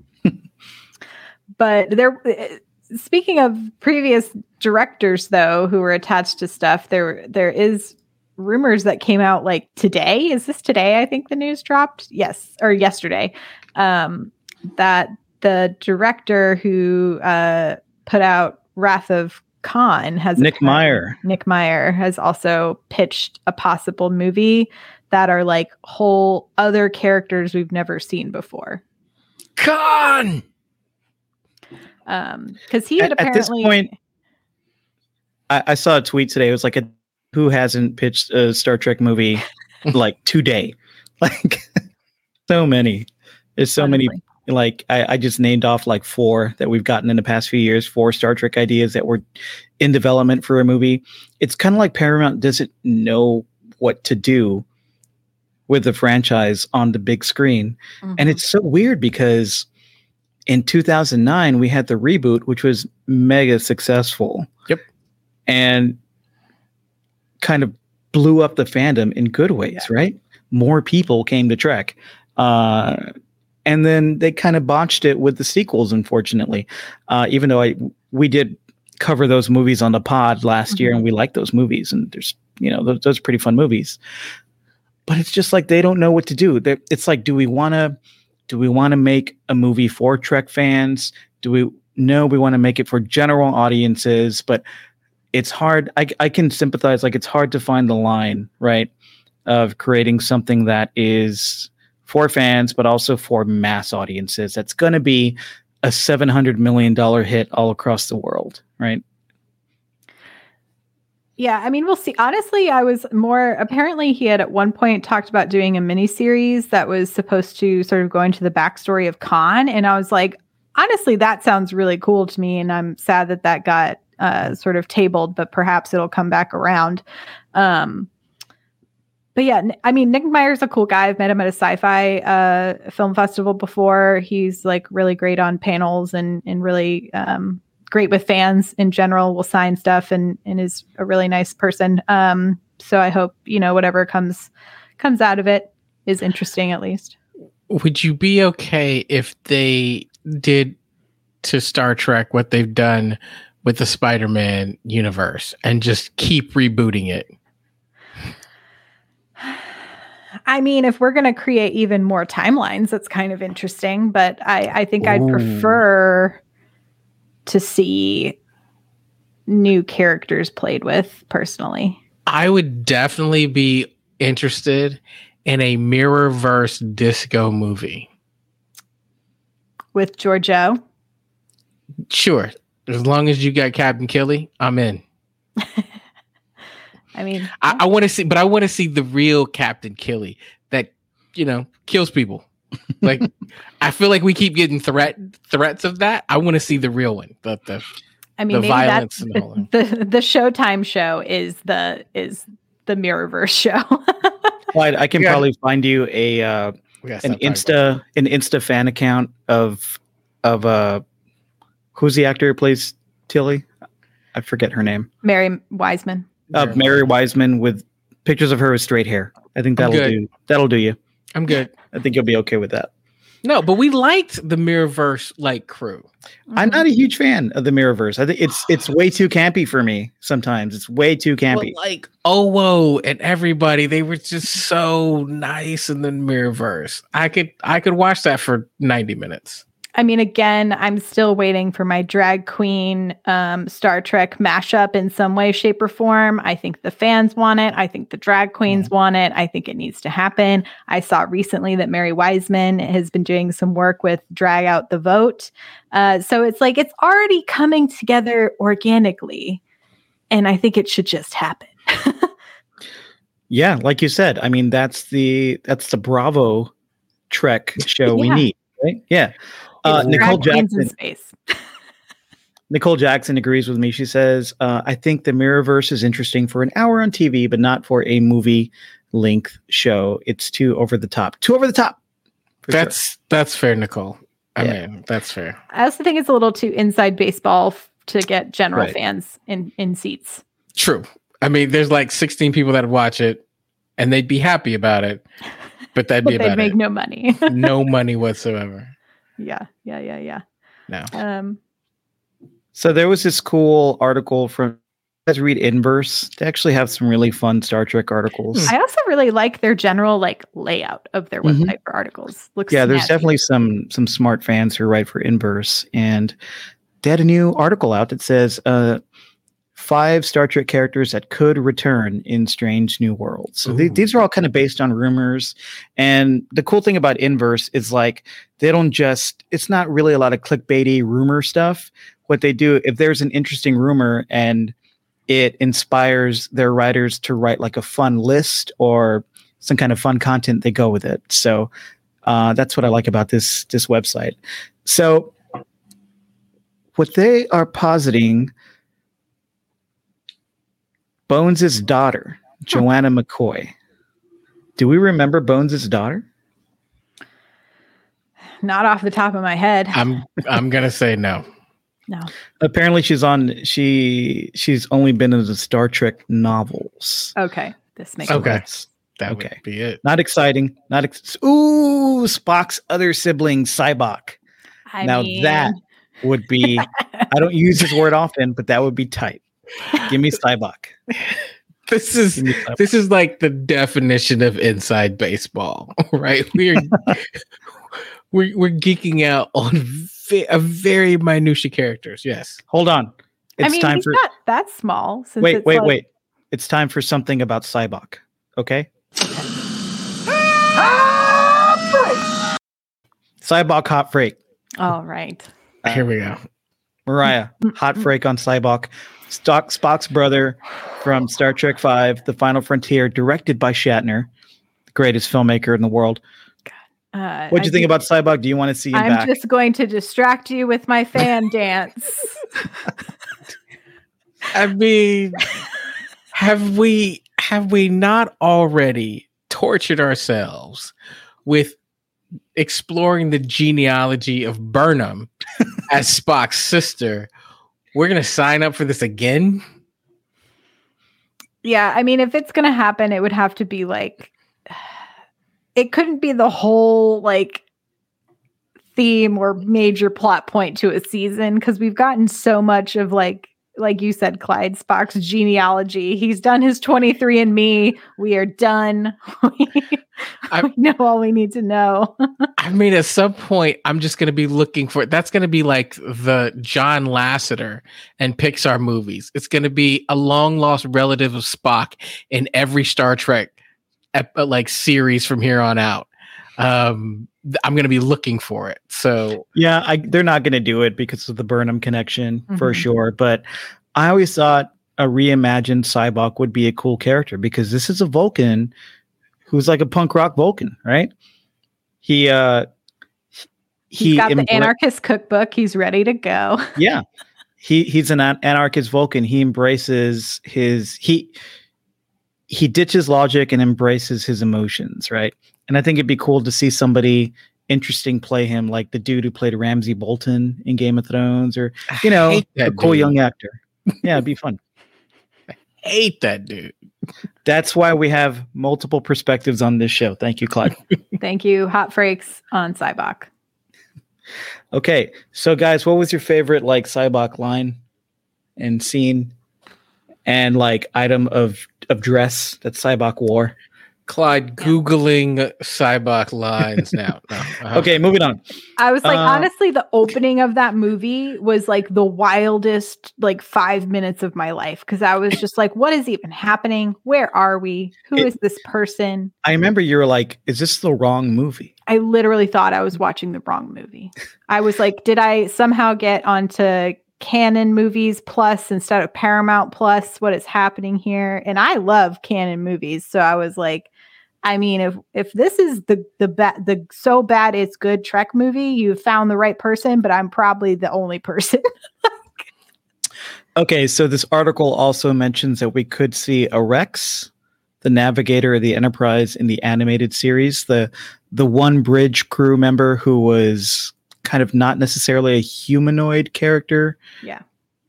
but there, uh, speaking of previous directors, though, who were attached to stuff, there there is rumors that came out like today. Is this today? I think the news dropped. Yes, or yesterday. Um, that the director who uh, put out Wrath of Khan has Nick Meyer. Nick Meyer has also pitched a possible movie that are like whole other characters we've never seen before. Con. Um, because he had At- at this point- I, I saw a tweet today. It was like a who hasn't pitched a Star Trek movie like today? Like so many. There's so many honestly. Like I, I just named off like four that we've gotten in the past few years, four Star Trek ideas that were in development for a movie. It's kind of like Paramount doesn't know what to do with the franchise on the big screen. And Mhm. it's so weird because in 2009 we had the reboot which was mega successful. Yep. And kind of blew up the fandom in good ways, right? More people came to Trek. Uh and then they kind of botched it with the sequels unfortunately. Uh even though I we did cover those movies on the pod last year and we like those movies and there's you know those, those are pretty fun movies. But it's just like they don't know what to do. They- It's like do we want to do we want to make a movie for Trek fans? Do we no, we want to make it for general audiences, but it's hard. I, I can sympathize. Like it's hard to find the line, right? Of creating something that is for fans, but also for mass audiences. That's going to be a $700 million hit all across the world, right? Yeah, I mean, we'll see. Honestly, I was more apparently he had at one point talked about doing a mini series that was supposed to sort of go into the backstory of Khan, and I was like, honestly, that sounds really cool to me, and I'm sad that that got uh, sort of tabled, but perhaps it'll come back around. Um, but yeah, I mean, Nick Meyer's a cool guy. I've met him at a sci-fi uh, film festival before. He's like really great on panels and and really um, great with fans in general. Will sign stuff and and is a really nice person. Um, so I hope you know whatever comes comes out of it is interesting at least. Would you be okay if they did to Star Trek what they've done with the Spider-Man universe and just keep rebooting it? I mean, if we're going to create even more timelines, that's kind of interesting. But I, I think Ooh. I'd prefer to see new characters played with personally. I would definitely be interested in a mirrorverse disco movie with Georgiou. Sure, as long as you got Captain Killy, I'm in. I mean, I, I want to see, but I want to see the real Captain Killy that you know kills people. like, I feel like we keep getting threat threats of that. I want to see the real one. The, the I mean, maybe that's the, the, the Showtime show is the is the Mirrorverse show. well, I, I can yeah. probably find you a uh, an Insta an Insta fan account of of uh who's the actor who plays Tilly? I forget her name. Mary Wiseman uh, Mary Wiseman with pictures of her with straight hair. I think that'll do. That'll do you. I'm good. I think you'll be okay with that. No, but we liked the Mirrorverse like crew. I'm not a huge fan of the Mirrorverse. I think it's it's way too campy for me. Sometimes it's way too campy. Well, like Owo and everybody, they were just so nice in the Mirrorverse. I could I could watch that for 90 minutes. I mean, again, I'm still waiting for my drag queen um, Star Trek mashup in some way, shape, or form. I think the fans want it. I think the drag queens yeah. want it. I think it needs to happen. I saw recently that Mary Wiseman has been doing some work with Drag Out the Vote. Uh, so it's like it's already coming together organically. And I think it should just happen. yeah, like you said, I mean, that's the that's the Bravo Trek show yeah. we need, right? Yeah. Uh, Nicole Jackson. Nicole Jackson agrees with me. She says, uh, "I think the Mirrorverse is interesting for an hour on TV, but not for a movie length show. It's too over the top. Too over the top." That's sure. that's fair, Nicole. I yeah. mean, that's fair. I also think it's a little too inside baseball f- to get general right. fans in in seats. True. I mean, there's like 16 people that watch it, and they'd be happy about it, but that'd but be about they'd make it. no money. no money whatsoever yeah, yeah, yeah, yeah. No. Um. So there was this cool article from. Guys, read Inverse. They actually have some really fun Star Trek articles. I also really like their general like layout of their mm-hmm. website mm-hmm. for articles. Looks yeah, there's definitely some some smart fans who write for Inverse, and they had a new article out that says uh, five Star Trek characters that could return in Strange New Worlds. So th- these are all kind of based on rumors. And the cool thing about Inverse is like they don't just, it's not really a lot of clickbaity rumor stuff. What they do, if there's an interesting rumor and it inspires their writers to write like a fun list or some kind of fun content, they go with it. So uh, that's what I like about this this website. So what they are positing Bones' daughter, Joanna McCoy. Do we remember Bones' daughter? Not off the top of my head. I'm I'm gonna say no. No. Apparently she's on she she's only been in the Star Trek novels. Okay. This makes okay. sense. That okay. would be it. Not exciting. Not ex- Ooh, Spock's other sibling, Sybok. I now mean... that would be I don't use this word often, but that would be tight. Give me Sybok. This is this is like the definition of inside baseball, right? We're we're, we're geeking out on vi- a very minutia characters. Yes. Hold on. It's I mean, time for not that small. wait, wait, like... wait. It's time for something about Sybok. Okay. Sybok hot freak. All right. Uh, Here we go. Mariah, hot freak on Sybok. Stock Spock's brother from Star Trek Five: The Final Frontier, directed by Shatner, the greatest filmmaker in the world. Uh, what do you think about Sybok? Do you want to see him I'm back? just going to distract you with my fan dance. I mean, have we have we not already tortured ourselves with exploring the genealogy of Burnham as Spock's sister, we're gonna sign up for this again. Yeah, I mean, if it's gonna happen, it would have to be like it couldn't be the whole like theme or major plot point to a season because we've gotten so much of like like you said, Clyde, Spock's genealogy. He's done his 23 and me. We are done. I know all we need to know. I mean, at some point, I'm just going to be looking for That's going to be like the John Lasseter and Pixar movies. It's going to be a long lost relative of Spock in every Star Trek ep- like series from here on out. Um, I'm going to be looking for it. So yeah, I, they're not going to do it because of the Burnham connection mm-hmm. for sure. But I always thought a reimagined Sybok would be a cool character because this is a Vulcan who's like a punk rock Vulcan, right? He uh he has got the anarchist cookbook. He's ready to go. yeah, he he's an anarchist Vulcan. He embraces his he he ditches logic and embraces his emotions, right? And I think it'd be cool to see somebody interesting play him, like the dude who played Ramsay Bolton in Game of Thrones, or you know, a cool dude. young actor. Yeah, it'd be fun. I hate that dude. That's why we have multiple perspectives on this show. Thank you, Clyde. Thank you, Hot Frakes on Sybok. Okay, so guys, what was your favorite like Sybok line and scene and like item of of dress that Sybok wore? Clyde googling Sybok lines now. No. Uh-huh. Okay, moving on. I was like, uh, honestly, the opening of that movie was like the wildest like five minutes of my life because I was just like, what is even happening? Where are we? Who it, is this person? I remember you were like, is this the wrong movie? I literally thought I was watching the wrong movie. I was like, did I somehow get onto Cannon movies plus instead of Paramount plus? What is happening here? And I love Cannon movies, so I was like I mean, if if this is the the bad the so bad it's good Trek movie, you found the right person, but I'm probably the only person. okay, so this article also mentions that we could see Arex, the navigator of the Enterprise in the animated series, the the one bridge crew member who was kind of not necessarily a humanoid character. Yeah.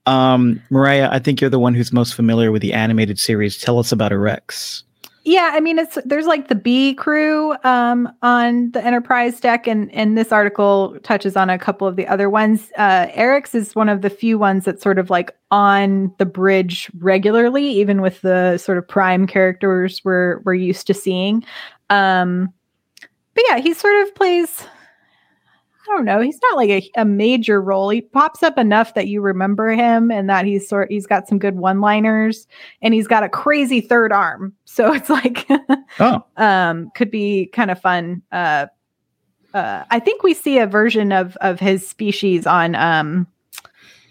Um, Mariah, I think you're the one who's most familiar with the animated series. Tell us about Arex. Yeah, I mean it's there's like the B crew um, on the Enterprise deck, and and this article touches on a couple of the other ones. Uh, Arex is one of the few ones that's sort of like on the bridge regularly, even with the sort of prime characters we're we're used to seeing. Um, but yeah, he sort of plays I don't know. He's not like a, a major role. He pops up enough that you remember him and that he's sort he's got some good one-liners and he's got a crazy third arm. So it's like oh. um could be kind of fun. Uh uh I think we see a version of of his species on um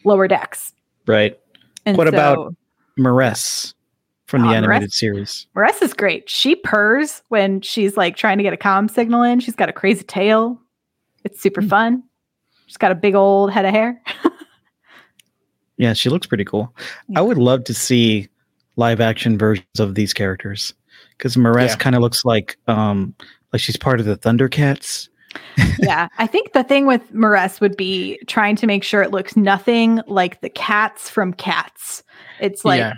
lower decks. Right. And what so, about M'Ress from the uh, animated M'Ress, series? M'Ress is great. She purrs when she's like trying to get a comm signal in. She's got a crazy tail. It's super mm. fun. She's got a big old head of hair. yeah, she looks pretty cool. Yeah. I would love to see live action versions of these characters because M'Ress yeah. kind of looks like um like she's part of the Thundercats. yeah, I think the thing with M'Ress would be trying to make sure it looks nothing like the cats from Cats. It's like yeah.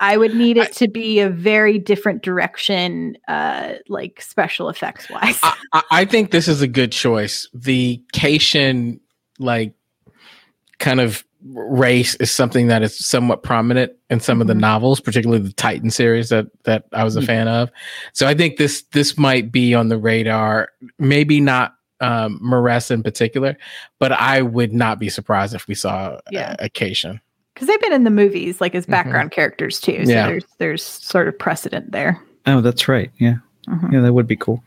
I would need it I, to be a very different direction, uh, like special effects wise. I, I, think this is a good choice. The Caitian, like, kind of race is something that is somewhat prominent in some mm-hmm. of the mm-hmm. novels, particularly the Titan series that that I was a mm-hmm. fan of. So I think this this might be on the radar. Maybe not um M'Ress in particular, but I would not be surprised if we saw yeah. a, a Caitian because they've been in the movies like as mm-hmm. background mm-hmm. characters too. So yeah. there's there's sort of precedent there. Oh, that's right. Yeah, mm-hmm. yeah, that would be cool.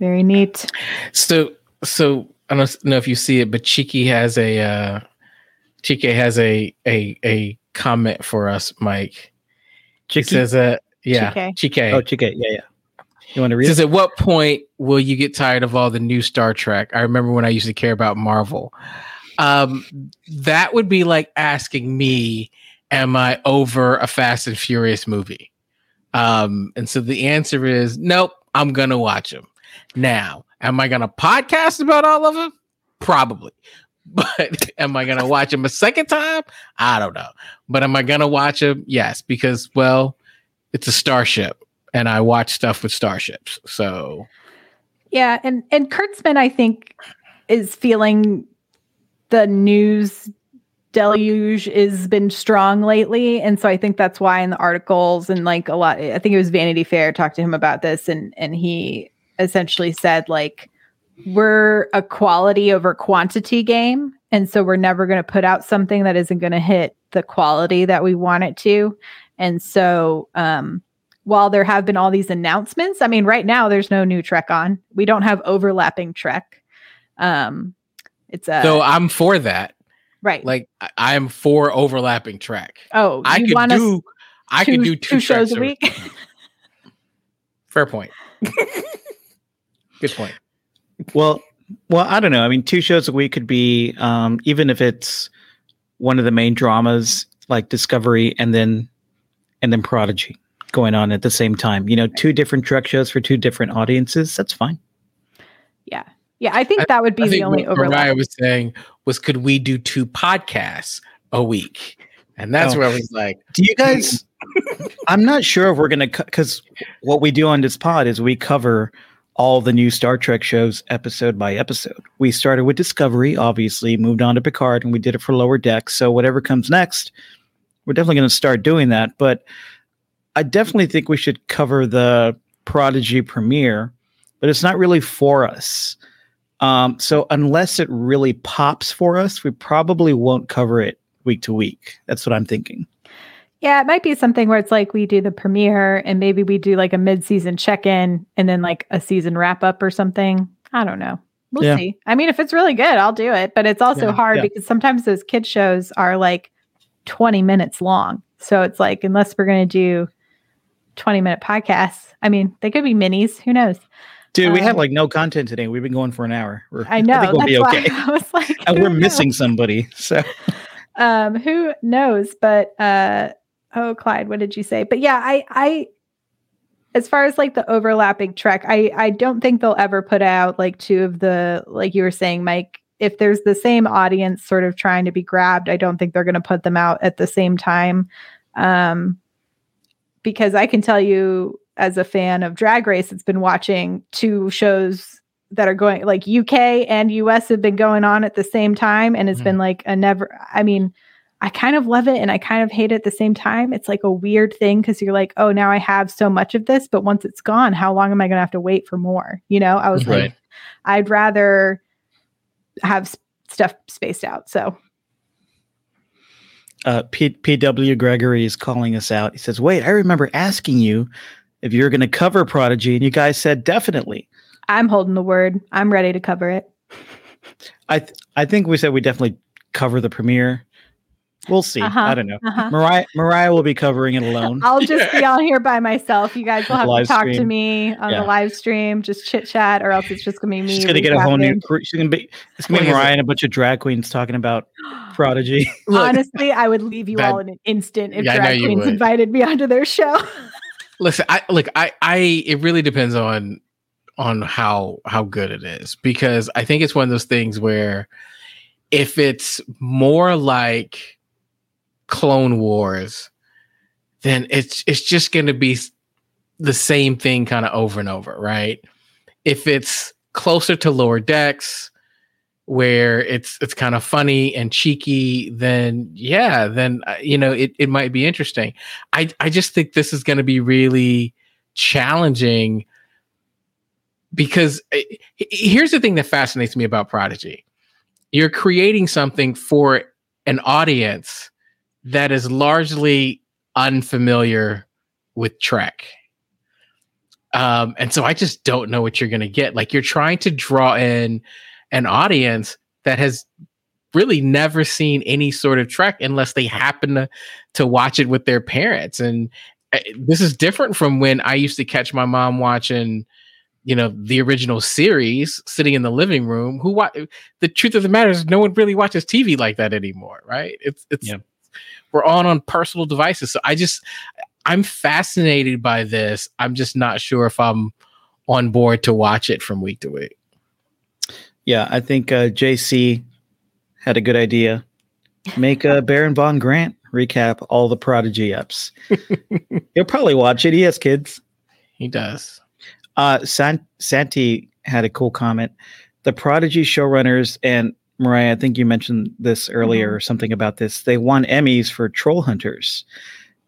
Very neat. So so I don't know if you see it, but Cheeky has a uh Cheeky has a a a comment for us, Mike. Cheeky says uh yeah, Cheeky. Oh, Cheeky. Yeah, yeah. You want to read? Says, it? at what point will you get tired of all the new Star Trek? I remember when I used to care about Marvel. Um, that would be like asking me, "Am I over a Fast and Furious movie?" Um, and so the answer is nope, I'm gonna watch them. Now, am I gonna podcast about all of them? Probably. But am I gonna watch them a second time? I don't know. But am I gonna watch them? Yes, because well, it's a starship, and I watch stuff with starships. So yeah, and and Kurtzman, I think, is feeling the news deluge has been strong lately. And so i think that's why in the articles and like a lot i think it was vanity fair talked to him about this and and he essentially said like we're a quality over quantity game. And so we're never going to put out something that isn't going to hit the quality that we want it to. And so um while there have been all these announcements i mean right now there's no new trek on. We don't have overlapping trek. Um it's a so i'm for that Right. Like I am for overlapping Trek. Oh, I could do I could do two, two shows a week. Fair point. Good point. Well, well, I don't know. I mean, two shows a week could be um, even if it's one of the main dramas like Discovery and then and then Prodigy going on at the same time. You know, two different Trek shows for two different audiences. That's fine. Yeah. Yeah, I think I, that would be the only overlap. Mariah was saying was, could we do two podcasts a week? And that's oh. where I was like, do you guys? Hmm. I'm not sure if we're gonna because what we do on this pod is we cover all the new Star Trek shows episode by episode. We started with Discovery, obviously, moved on to Picard, and we did it for Lower Decks. So whatever comes next, we're definitely going to start doing that. But I definitely think we should cover the Prodigy premiere, but it's not really for us. Um, so unless it really pops for us, we probably won't cover it week to week. That's what I'm thinking. Yeah, it might be something where it's like we do the premiere and maybe we do like a mid-season check-in and then like a season wrap-up or something. I don't know. We'll yeah. see. I mean, if it's really good, I'll do it. But it's also yeah, hard yeah. because sometimes those kid shows are like 20 minutes long. So it's like, unless we're going to do 20 minute podcasts, I mean, they could be minis. Who knows? Dude, um, we have like no content today. We've been going for an hour. We're, I know. I think we'll be okay. I was like, and we're knows? missing somebody. So, um, who knows? But uh, oh, Clyde, what did you say? But yeah, I, I, as far as like the overlapping trek, I, I don't think they'll ever put out like two of the like you were saying, Mike. If there's the same audience sort of trying to be grabbed, I don't think they're going to put them out at the same time. Um, because I can tell you as a fan of Drag Race that's been watching two shows that are going like UK and US have been going on at the same time and it's mm-hmm. been like a never I mean I kind of love it and I kind of hate it at the same time. It's like a weird thing because you're like, oh, now I have so much of this, but once it's gone, how long am I going to have to wait for more? You know, I was right. like, I'd rather have stuff spaced out. So, uh, P- PW Gregory is calling us out. He says, Wait, I remember asking you if you're going to cover Prodigy, and you guys said definitely. I'm holding the word. I'm ready to cover it. I th- I think we said we definitely cover the premiere. We'll see. Uh-huh, I don't know. Uh-huh. Mariah Mariah will be covering it alone. I'll just be on here by myself. You guys will have to talk stream. to me on yeah. the live stream, just chit chat, or else it's just gonna be me. She's gonna get a whole new. She's gonna be. It's gonna be Mariah and a bunch of drag queens talking about Prodigy. Honestly, I would leave you that, all in an instant if yeah, drag queens would. invited me onto their show. Listen, I look, I, I, it really depends on, on how how good it is because I think it's one of those things where if it's more like Clone Wars, then it's it's just going to be the same thing kind of over and over, right? If it's closer to lower decks, where it's it's kind of funny and cheeky, then yeah, then uh, you know it it might be interesting. I I just think this is going to be really challenging because uh, here's the thing that fascinates me about Prodigy. You're creating something for an audience that is largely unfamiliar with Trek. Um, and so I just don't know what you're going to get. Like you're trying to draw in an audience that has really never seen any sort of Trek unless they happen to, to watch it with their parents. And uh, this is different from when I used to catch my mom watching, you know, the original series sitting in the living room. Who wa- the truth of the matter is, no one really watches TV like that anymore, right? It's it's yeah. we're on on personal devices. So I just I'm fascinated by this. I'm just not sure if I'm on board to watch it from week to week. Yeah, I think uh, JC had a good idea. Make a Baron von Grant recap all the Prodigy ups. He'll probably watch it. He has kids. He does. Uh, San- Santi had a cool comment. The Prodigy showrunners and Mariah, I think you mentioned this earlier Mhm. or something about this. They won Emmys for Trollhunters.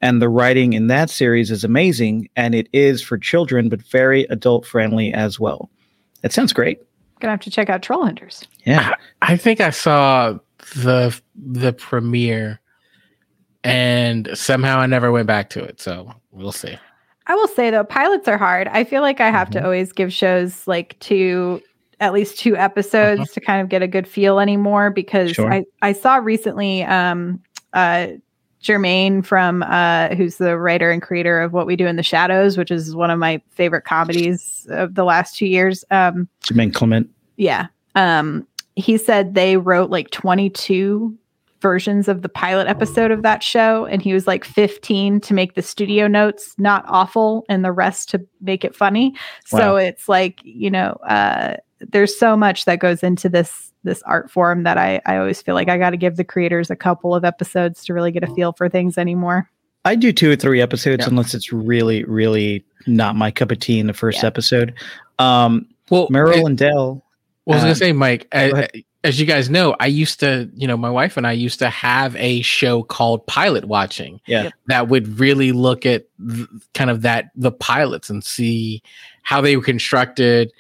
And the writing in that series is amazing. And it is for children, but very adult friendly as well. That sounds great. Gonna have to check out Trollhunters. Yeah. I think I saw the the premiere and somehow I never went back to it. So we'll see. I will say though, pilots are hard. I feel like I have Mhm. to always give shows like two, at least two episodes Uh-huh. to kind of get a good feel anymore because Sure. I, I saw recently um uh Jemaine from uh who's the writer and creator of What We Do in the Shadows, which is one of my favorite comedies of the last two years. Um Jemaine Clement. yeah. Um, he said they wrote like 22 versions of the pilot episode of that show, and he was like 15 to make the studio notes not awful and the rest to make it funny. So it's like, you know, uh, there's so much that goes into this this art form that I, I always feel like I got to give the creators a couple of episodes to really get a feel for things anymore. I do two or three episodes Yeah. unless it's really, really not my cup of tea in the first Yeah. episode. Um, Well, Merrill it- and Dell. Well, I was Um, gonna say, Mike, as, as you guys know, I used to, you know, my wife and I used to have a show called Pilot Watching. Yeah. That would really look at th- kind of that the pilots and see how they were constructed.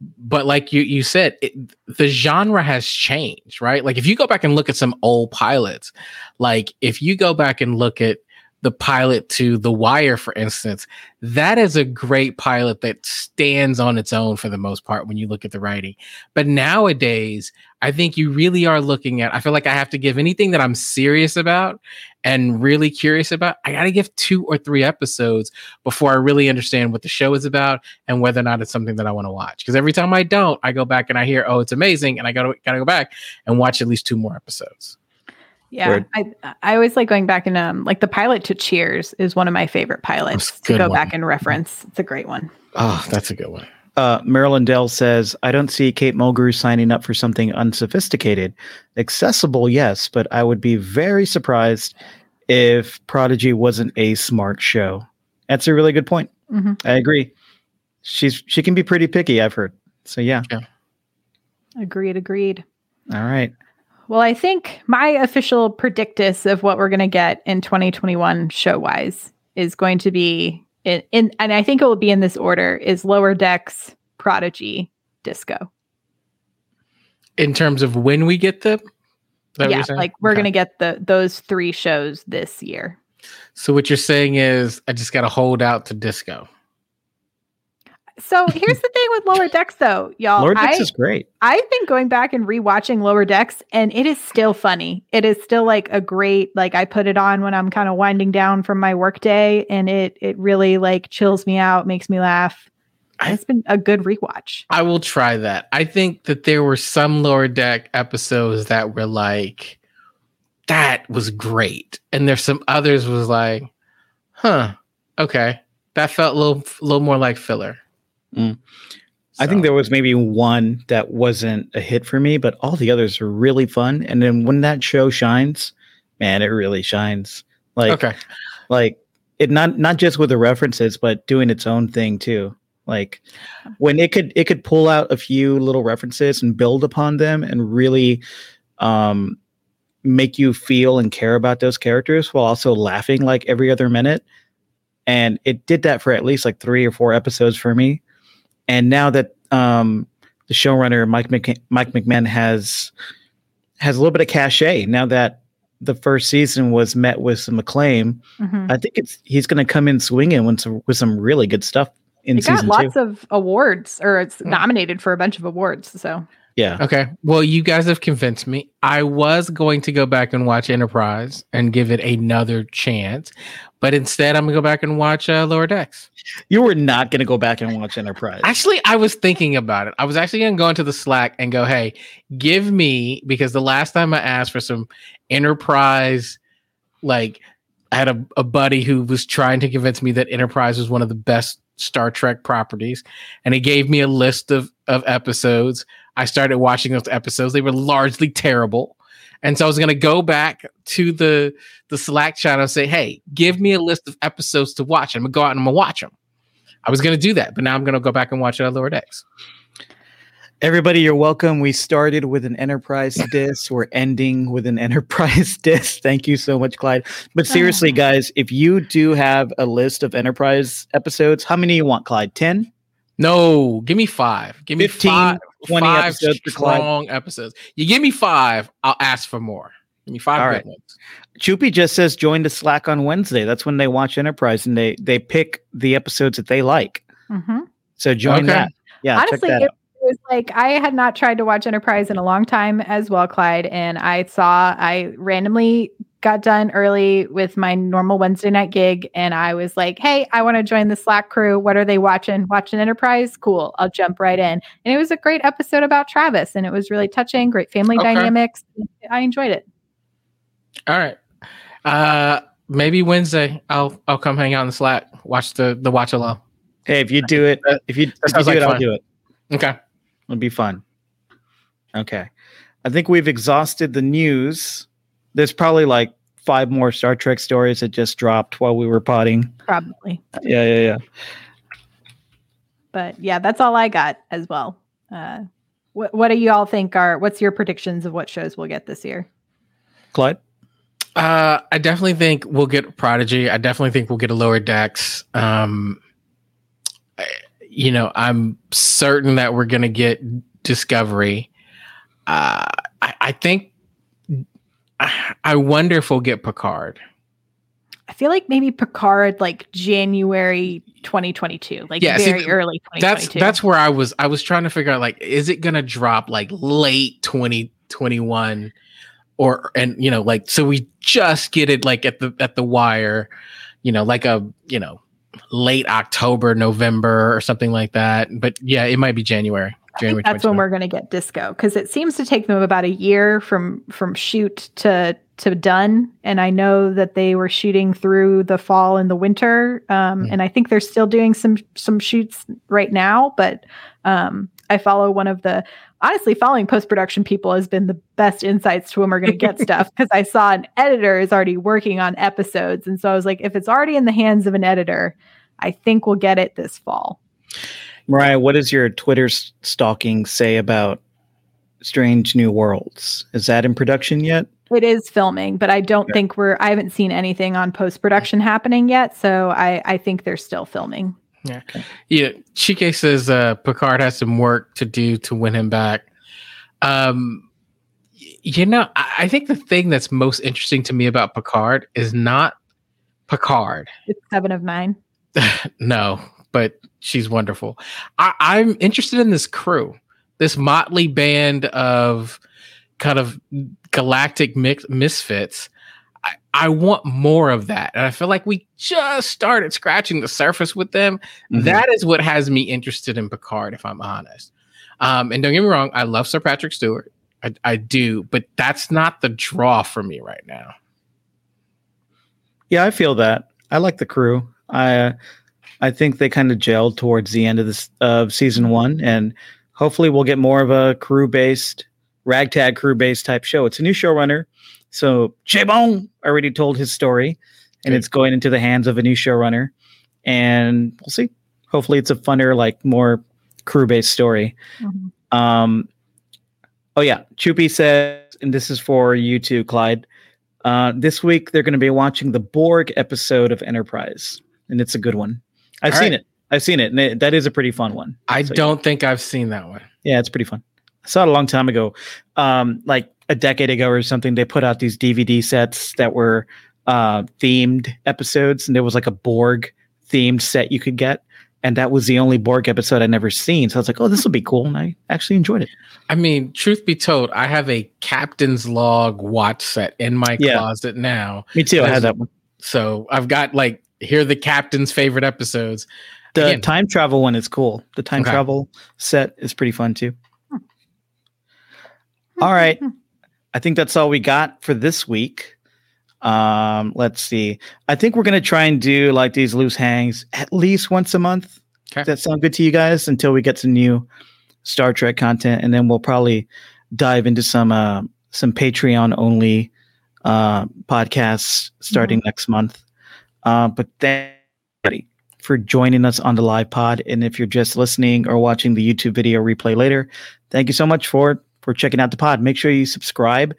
But like you you said, it, the genre has changed, right? Like if you go back and look at some old pilots, like if you go back and look at the pilot to The Wire, for instance, that is a great pilot that stands on its own for the most part when you look at the writing. But nowadays, I think you really are looking at, I feel like I have to give anything that I'm serious about and really curious about, I got to give two or three episodes before I really understand what the show is about and whether or not it's something that I want to watch. Because every time I don't, I go back and I hear, oh, it's amazing. And I got to go back and watch at least two more episodes. Yeah, Word. I I always like going back and um like the pilot to Cheers is one of my favorite pilots to go one. back and reference. It's a great one. Oh, that's a good one. Uh, Marilyn Dell says, I don't see Kate Mulgrew signing up for something unsophisticated. Accessible, yes, but I would be very surprised if Prodigy wasn't a smart show. That's a really good point. Mhm. I agree. She's she can be pretty picky, I've heard. So yeah. Agreed, agreed. All right. Well, I think my official predictus of what we're going to get in 2021 show wise is going to be in, in, and I think it will be in this order is Lower Decks, Prodigy, Disco. In terms of when we get them, Is that what yeah, like we're Okay. going to get the those three shows this year. So what you're saying is I just got to hold out to disco. So here's the thing with Lower Decks, though, y'all. Lower Decks I, is great. I've been going back and rewatching Lower Decks, and it is still funny. It is still like a great like I put it on when I'm kind of winding down from my workday, and it it really like chills me out, makes me laugh. I- it's been a good rewatch. I will try that. I think that there were some lower deck episodes that were like that was great. And there's some others was like, huh, okay. That felt a little little more like filler. Mm. I think there was maybe one that wasn't a hit for me, but all the others are really fun. And then when that show shines, man, it really shines. Like Okay. like it not not just with the references, but doing its own thing too. Like when it could it could pull out a few little references and build upon them and really um make you feel and care about those characters while also laughing like every other minute. And it did that for at least like three or four episodes for me. And now that um the showrunner Mike Mc- Mike McMahan has has a little bit of cachet now that the first season was met with some acclaim. Mhm. I think it's he's going to come in swinging with some with some really good stuff in It got lots two. of awards, or it's Mm. nominated for a bunch of awards. So yeah, Okay. Well, you guys have convinced me. I was going to go back and watch Enterprise and give it another chance, but instead I'm gonna go back and watch uh, Lower Decks. you were not going to go back and watch Enterprise. Actually, I was thinking about it. I was actually going to go into the Slack and go, "Hey, give me because the last time I asked for some enterprise like I had a, a buddy who was trying to convince me that Enterprise was one of the best Star Trek properties, and he gave me a list of of episodes. I started watching those episodes. They were largely terrible. And so I was going to go back to the the Slack channel and say, "Hey, give me a list of episodes to watch. I'm gonna go out and I'm gonna watch them." I was going to do that, but now I'm going to go back and watch it on Lower Decks. Everybody, you're welcome. We started with an enterprise disc. We're ending with an enterprise disc. Thank you so much, Clyde. But seriously, guys, if you do have a list of enterprise episodes, how many you want, Clyde? 10? No, give me five. Give me 15, five, 20 five episodes for Clyde. strong episodes. You give me five, I'll ask for more. Give me five All good right. ones. Choopy just says join the Slack on Wednesday. That's when they watch Enterprise and they they pick the episodes that they like. Mhm. So join Okay. that. Yeah, Honestly, check that it out. Was like I had not tried to watch Enterprise in a long time as well, Clyde. And I saw I randomly got done early with my normal Wednesday night gig, and I was like, "Hey, I want to join the Slack crew. What are they watching? Watching Enterprise? Cool. I'll jump right in." And it was a great episode about Travis, and it was really touching. Great family Okay. dynamics. I enjoyed it. All right. Uh maybe Wednesday I'll I'll come hang out in the Slack, watch the the watch along. Hey, if you do it, if you, if you do like it, I'll do it. Okay. It'll be fun. Okay. I think we've exhausted the news. There's probably like five more Star Trek stories that just dropped while we were potting. Probably, Yeah, yeah, yeah. but yeah, that's all I got as well. Uh, what What do you all think are? What's your predictions of what shows we'll get this year? Clyde? Uh, I definitely think we'll get Prodigy. I definitely think we'll get a lower decks. Um, I- you know, I'm certain that we're gonna get Discovery. Uh, I, I think. I I wonder if we'll get Picard. I feel like maybe Picard, like January 2022, like Yeah, see, very early That's that's where I was. I was trying to figure out like, is it gonna drop like late 2021, or and you know like so we just get it like at the at the wire, you know, like a you know late October, November or something like that. But yeah, it might be January. January. that's when we're going to get disco because it seems to take them about a year from from shoot to to done and i know that they were shooting through the fall and the winter um, Mm. and i think they're still doing some some shoots right now but um, i follow one of the honestly following post-production people has been the best insights to when we're going to get stuff because i saw an editor is already working on episodes and so i was like if it's already in the hands of an editor i think we'll get it this fall Mariah, what does your Twitter stalking say about Strange New Worlds? Is that in production yet? It is filming, but I don't Okay. think we're. I haven't seen anything on post production happening yet, so I I think they're still filming. Yeah, Yeah. Chike says uh, Picard has some work to do to win him back. Um, you know, I, I think the thing that's most interesting to me about Picard is not Picard. It's seven of nine. no, but she's wonderful. I, I'm interested in this crew, this motley band of kind of galactic mix, misfits. I, want more of that. And I feel like we just started scratching the surface with them. Mhm. That is what has me interested in Picard, if I'm honest. Um, and don't get me wrong, I love Sir Patrick Stewart. I, I do, but that's not the draw for me right now. Yeah, I feel that. I like the crew. I uh, I think they kind of gelled towards the end of this of season one, and hopefully we'll get more of a crew based, ragtag crew based type show. It's a new showrunner, so Chabon already told his story, and Good. it's going into the hands of a new showrunner, and we'll see. Hopefully, it's a funner, like more crew based story. Mhm. Um, oh yeah, Choopy says, and this is for you too, Clyde. Uh, this week they're going to be watching the Borg episode of Enterprise, and it's a good one. I've All seen right. it. I've seen it, and it, that is a pretty fun one. I So, don't think I've seen that one. Yeah, it's pretty fun. I saw it a long time ago, um, like a decade ago or something. They put out these DVD sets that were uh, themed episodes, and there was like a Borg themed set you could get, and that was the only Borg episode I'd never seen. So I was like, "Oh, this will be cool," and I actually enjoyed it. I mean, truth be told, I have a captain's log watch set in my Yeah. closet now. Me too. I As- had that one. So I've got like here are the captain's favorite episodes. The Again- time travel one is cool. The time Okay. travel set is pretty fun too. All right. I think that's all we got for this week. Um, let's see. I think we're gonna try and do like these loose hangs at least once a month. Okay. Does that sound good to you guys until we get some new Star Trek content, and then we'll probably dive into some uh, some Patreon only uh, podcasts starting next month. Uh, but thank you for joining us on the live pod, and if you're just listening or watching the YouTube video replay later, thank you so much for for checking out the pod. Make sure you subscribe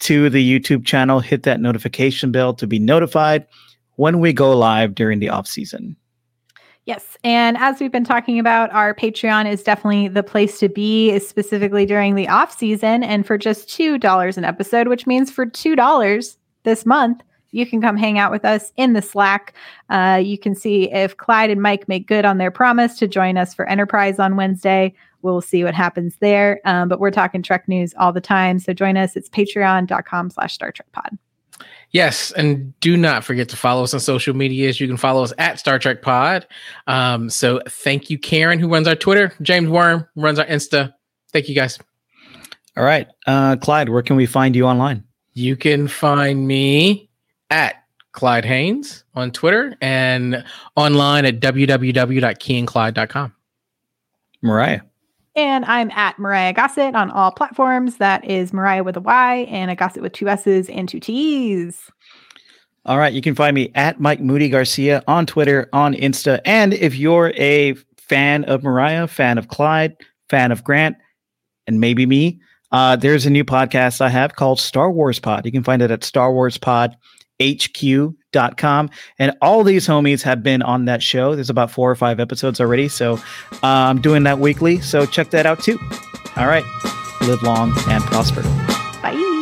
to the YouTube channel, hit that notification bell to be notified when we go live during the off season. Yes. And as we've been talking about, our Patreon is definitely the place to be, specifically during the off season. And for just $2 an episode, which means for $2 this month, you can come hang out with us in the Slack. Uh, you can see if Clyde and Mike make good on their promise to join us for Enterprise on Wednesday. We'll see what happens there. Um, but we're talking Trek news all the time. So join us. It's patreon.com slash Star Trek pod. Yes, and do not forget to follow us on social medias. You can follow us at Star Trek Pod. Um, so thank you, Karen, who runs our Twitter. James Worm runs our Insta. Thank you, guys. All right, uh, Clyde, where can we find you online? You can find me at Clyde Haynes on Twitter and online at www.keyandclyde.com. Mariah. And I'm at Mariah Gossett on all platforms. That is Mariah with a Y and a Gossett with two S's and two T's. All right. You can find me at Mike Moody Garcia on Twitter, on Insta. And if you're a fan of Mariah, fan of Clyde, fan of Grant, and maybe me, uh, there's a new podcast I have called Star Wars Pod. You can find it at Star Wars Pod hq.com and all these homies have been on that show. There's about four or five episodes already. So uh, i'm doing that weekly. So check that out too. All right. Live long and prosper. Bye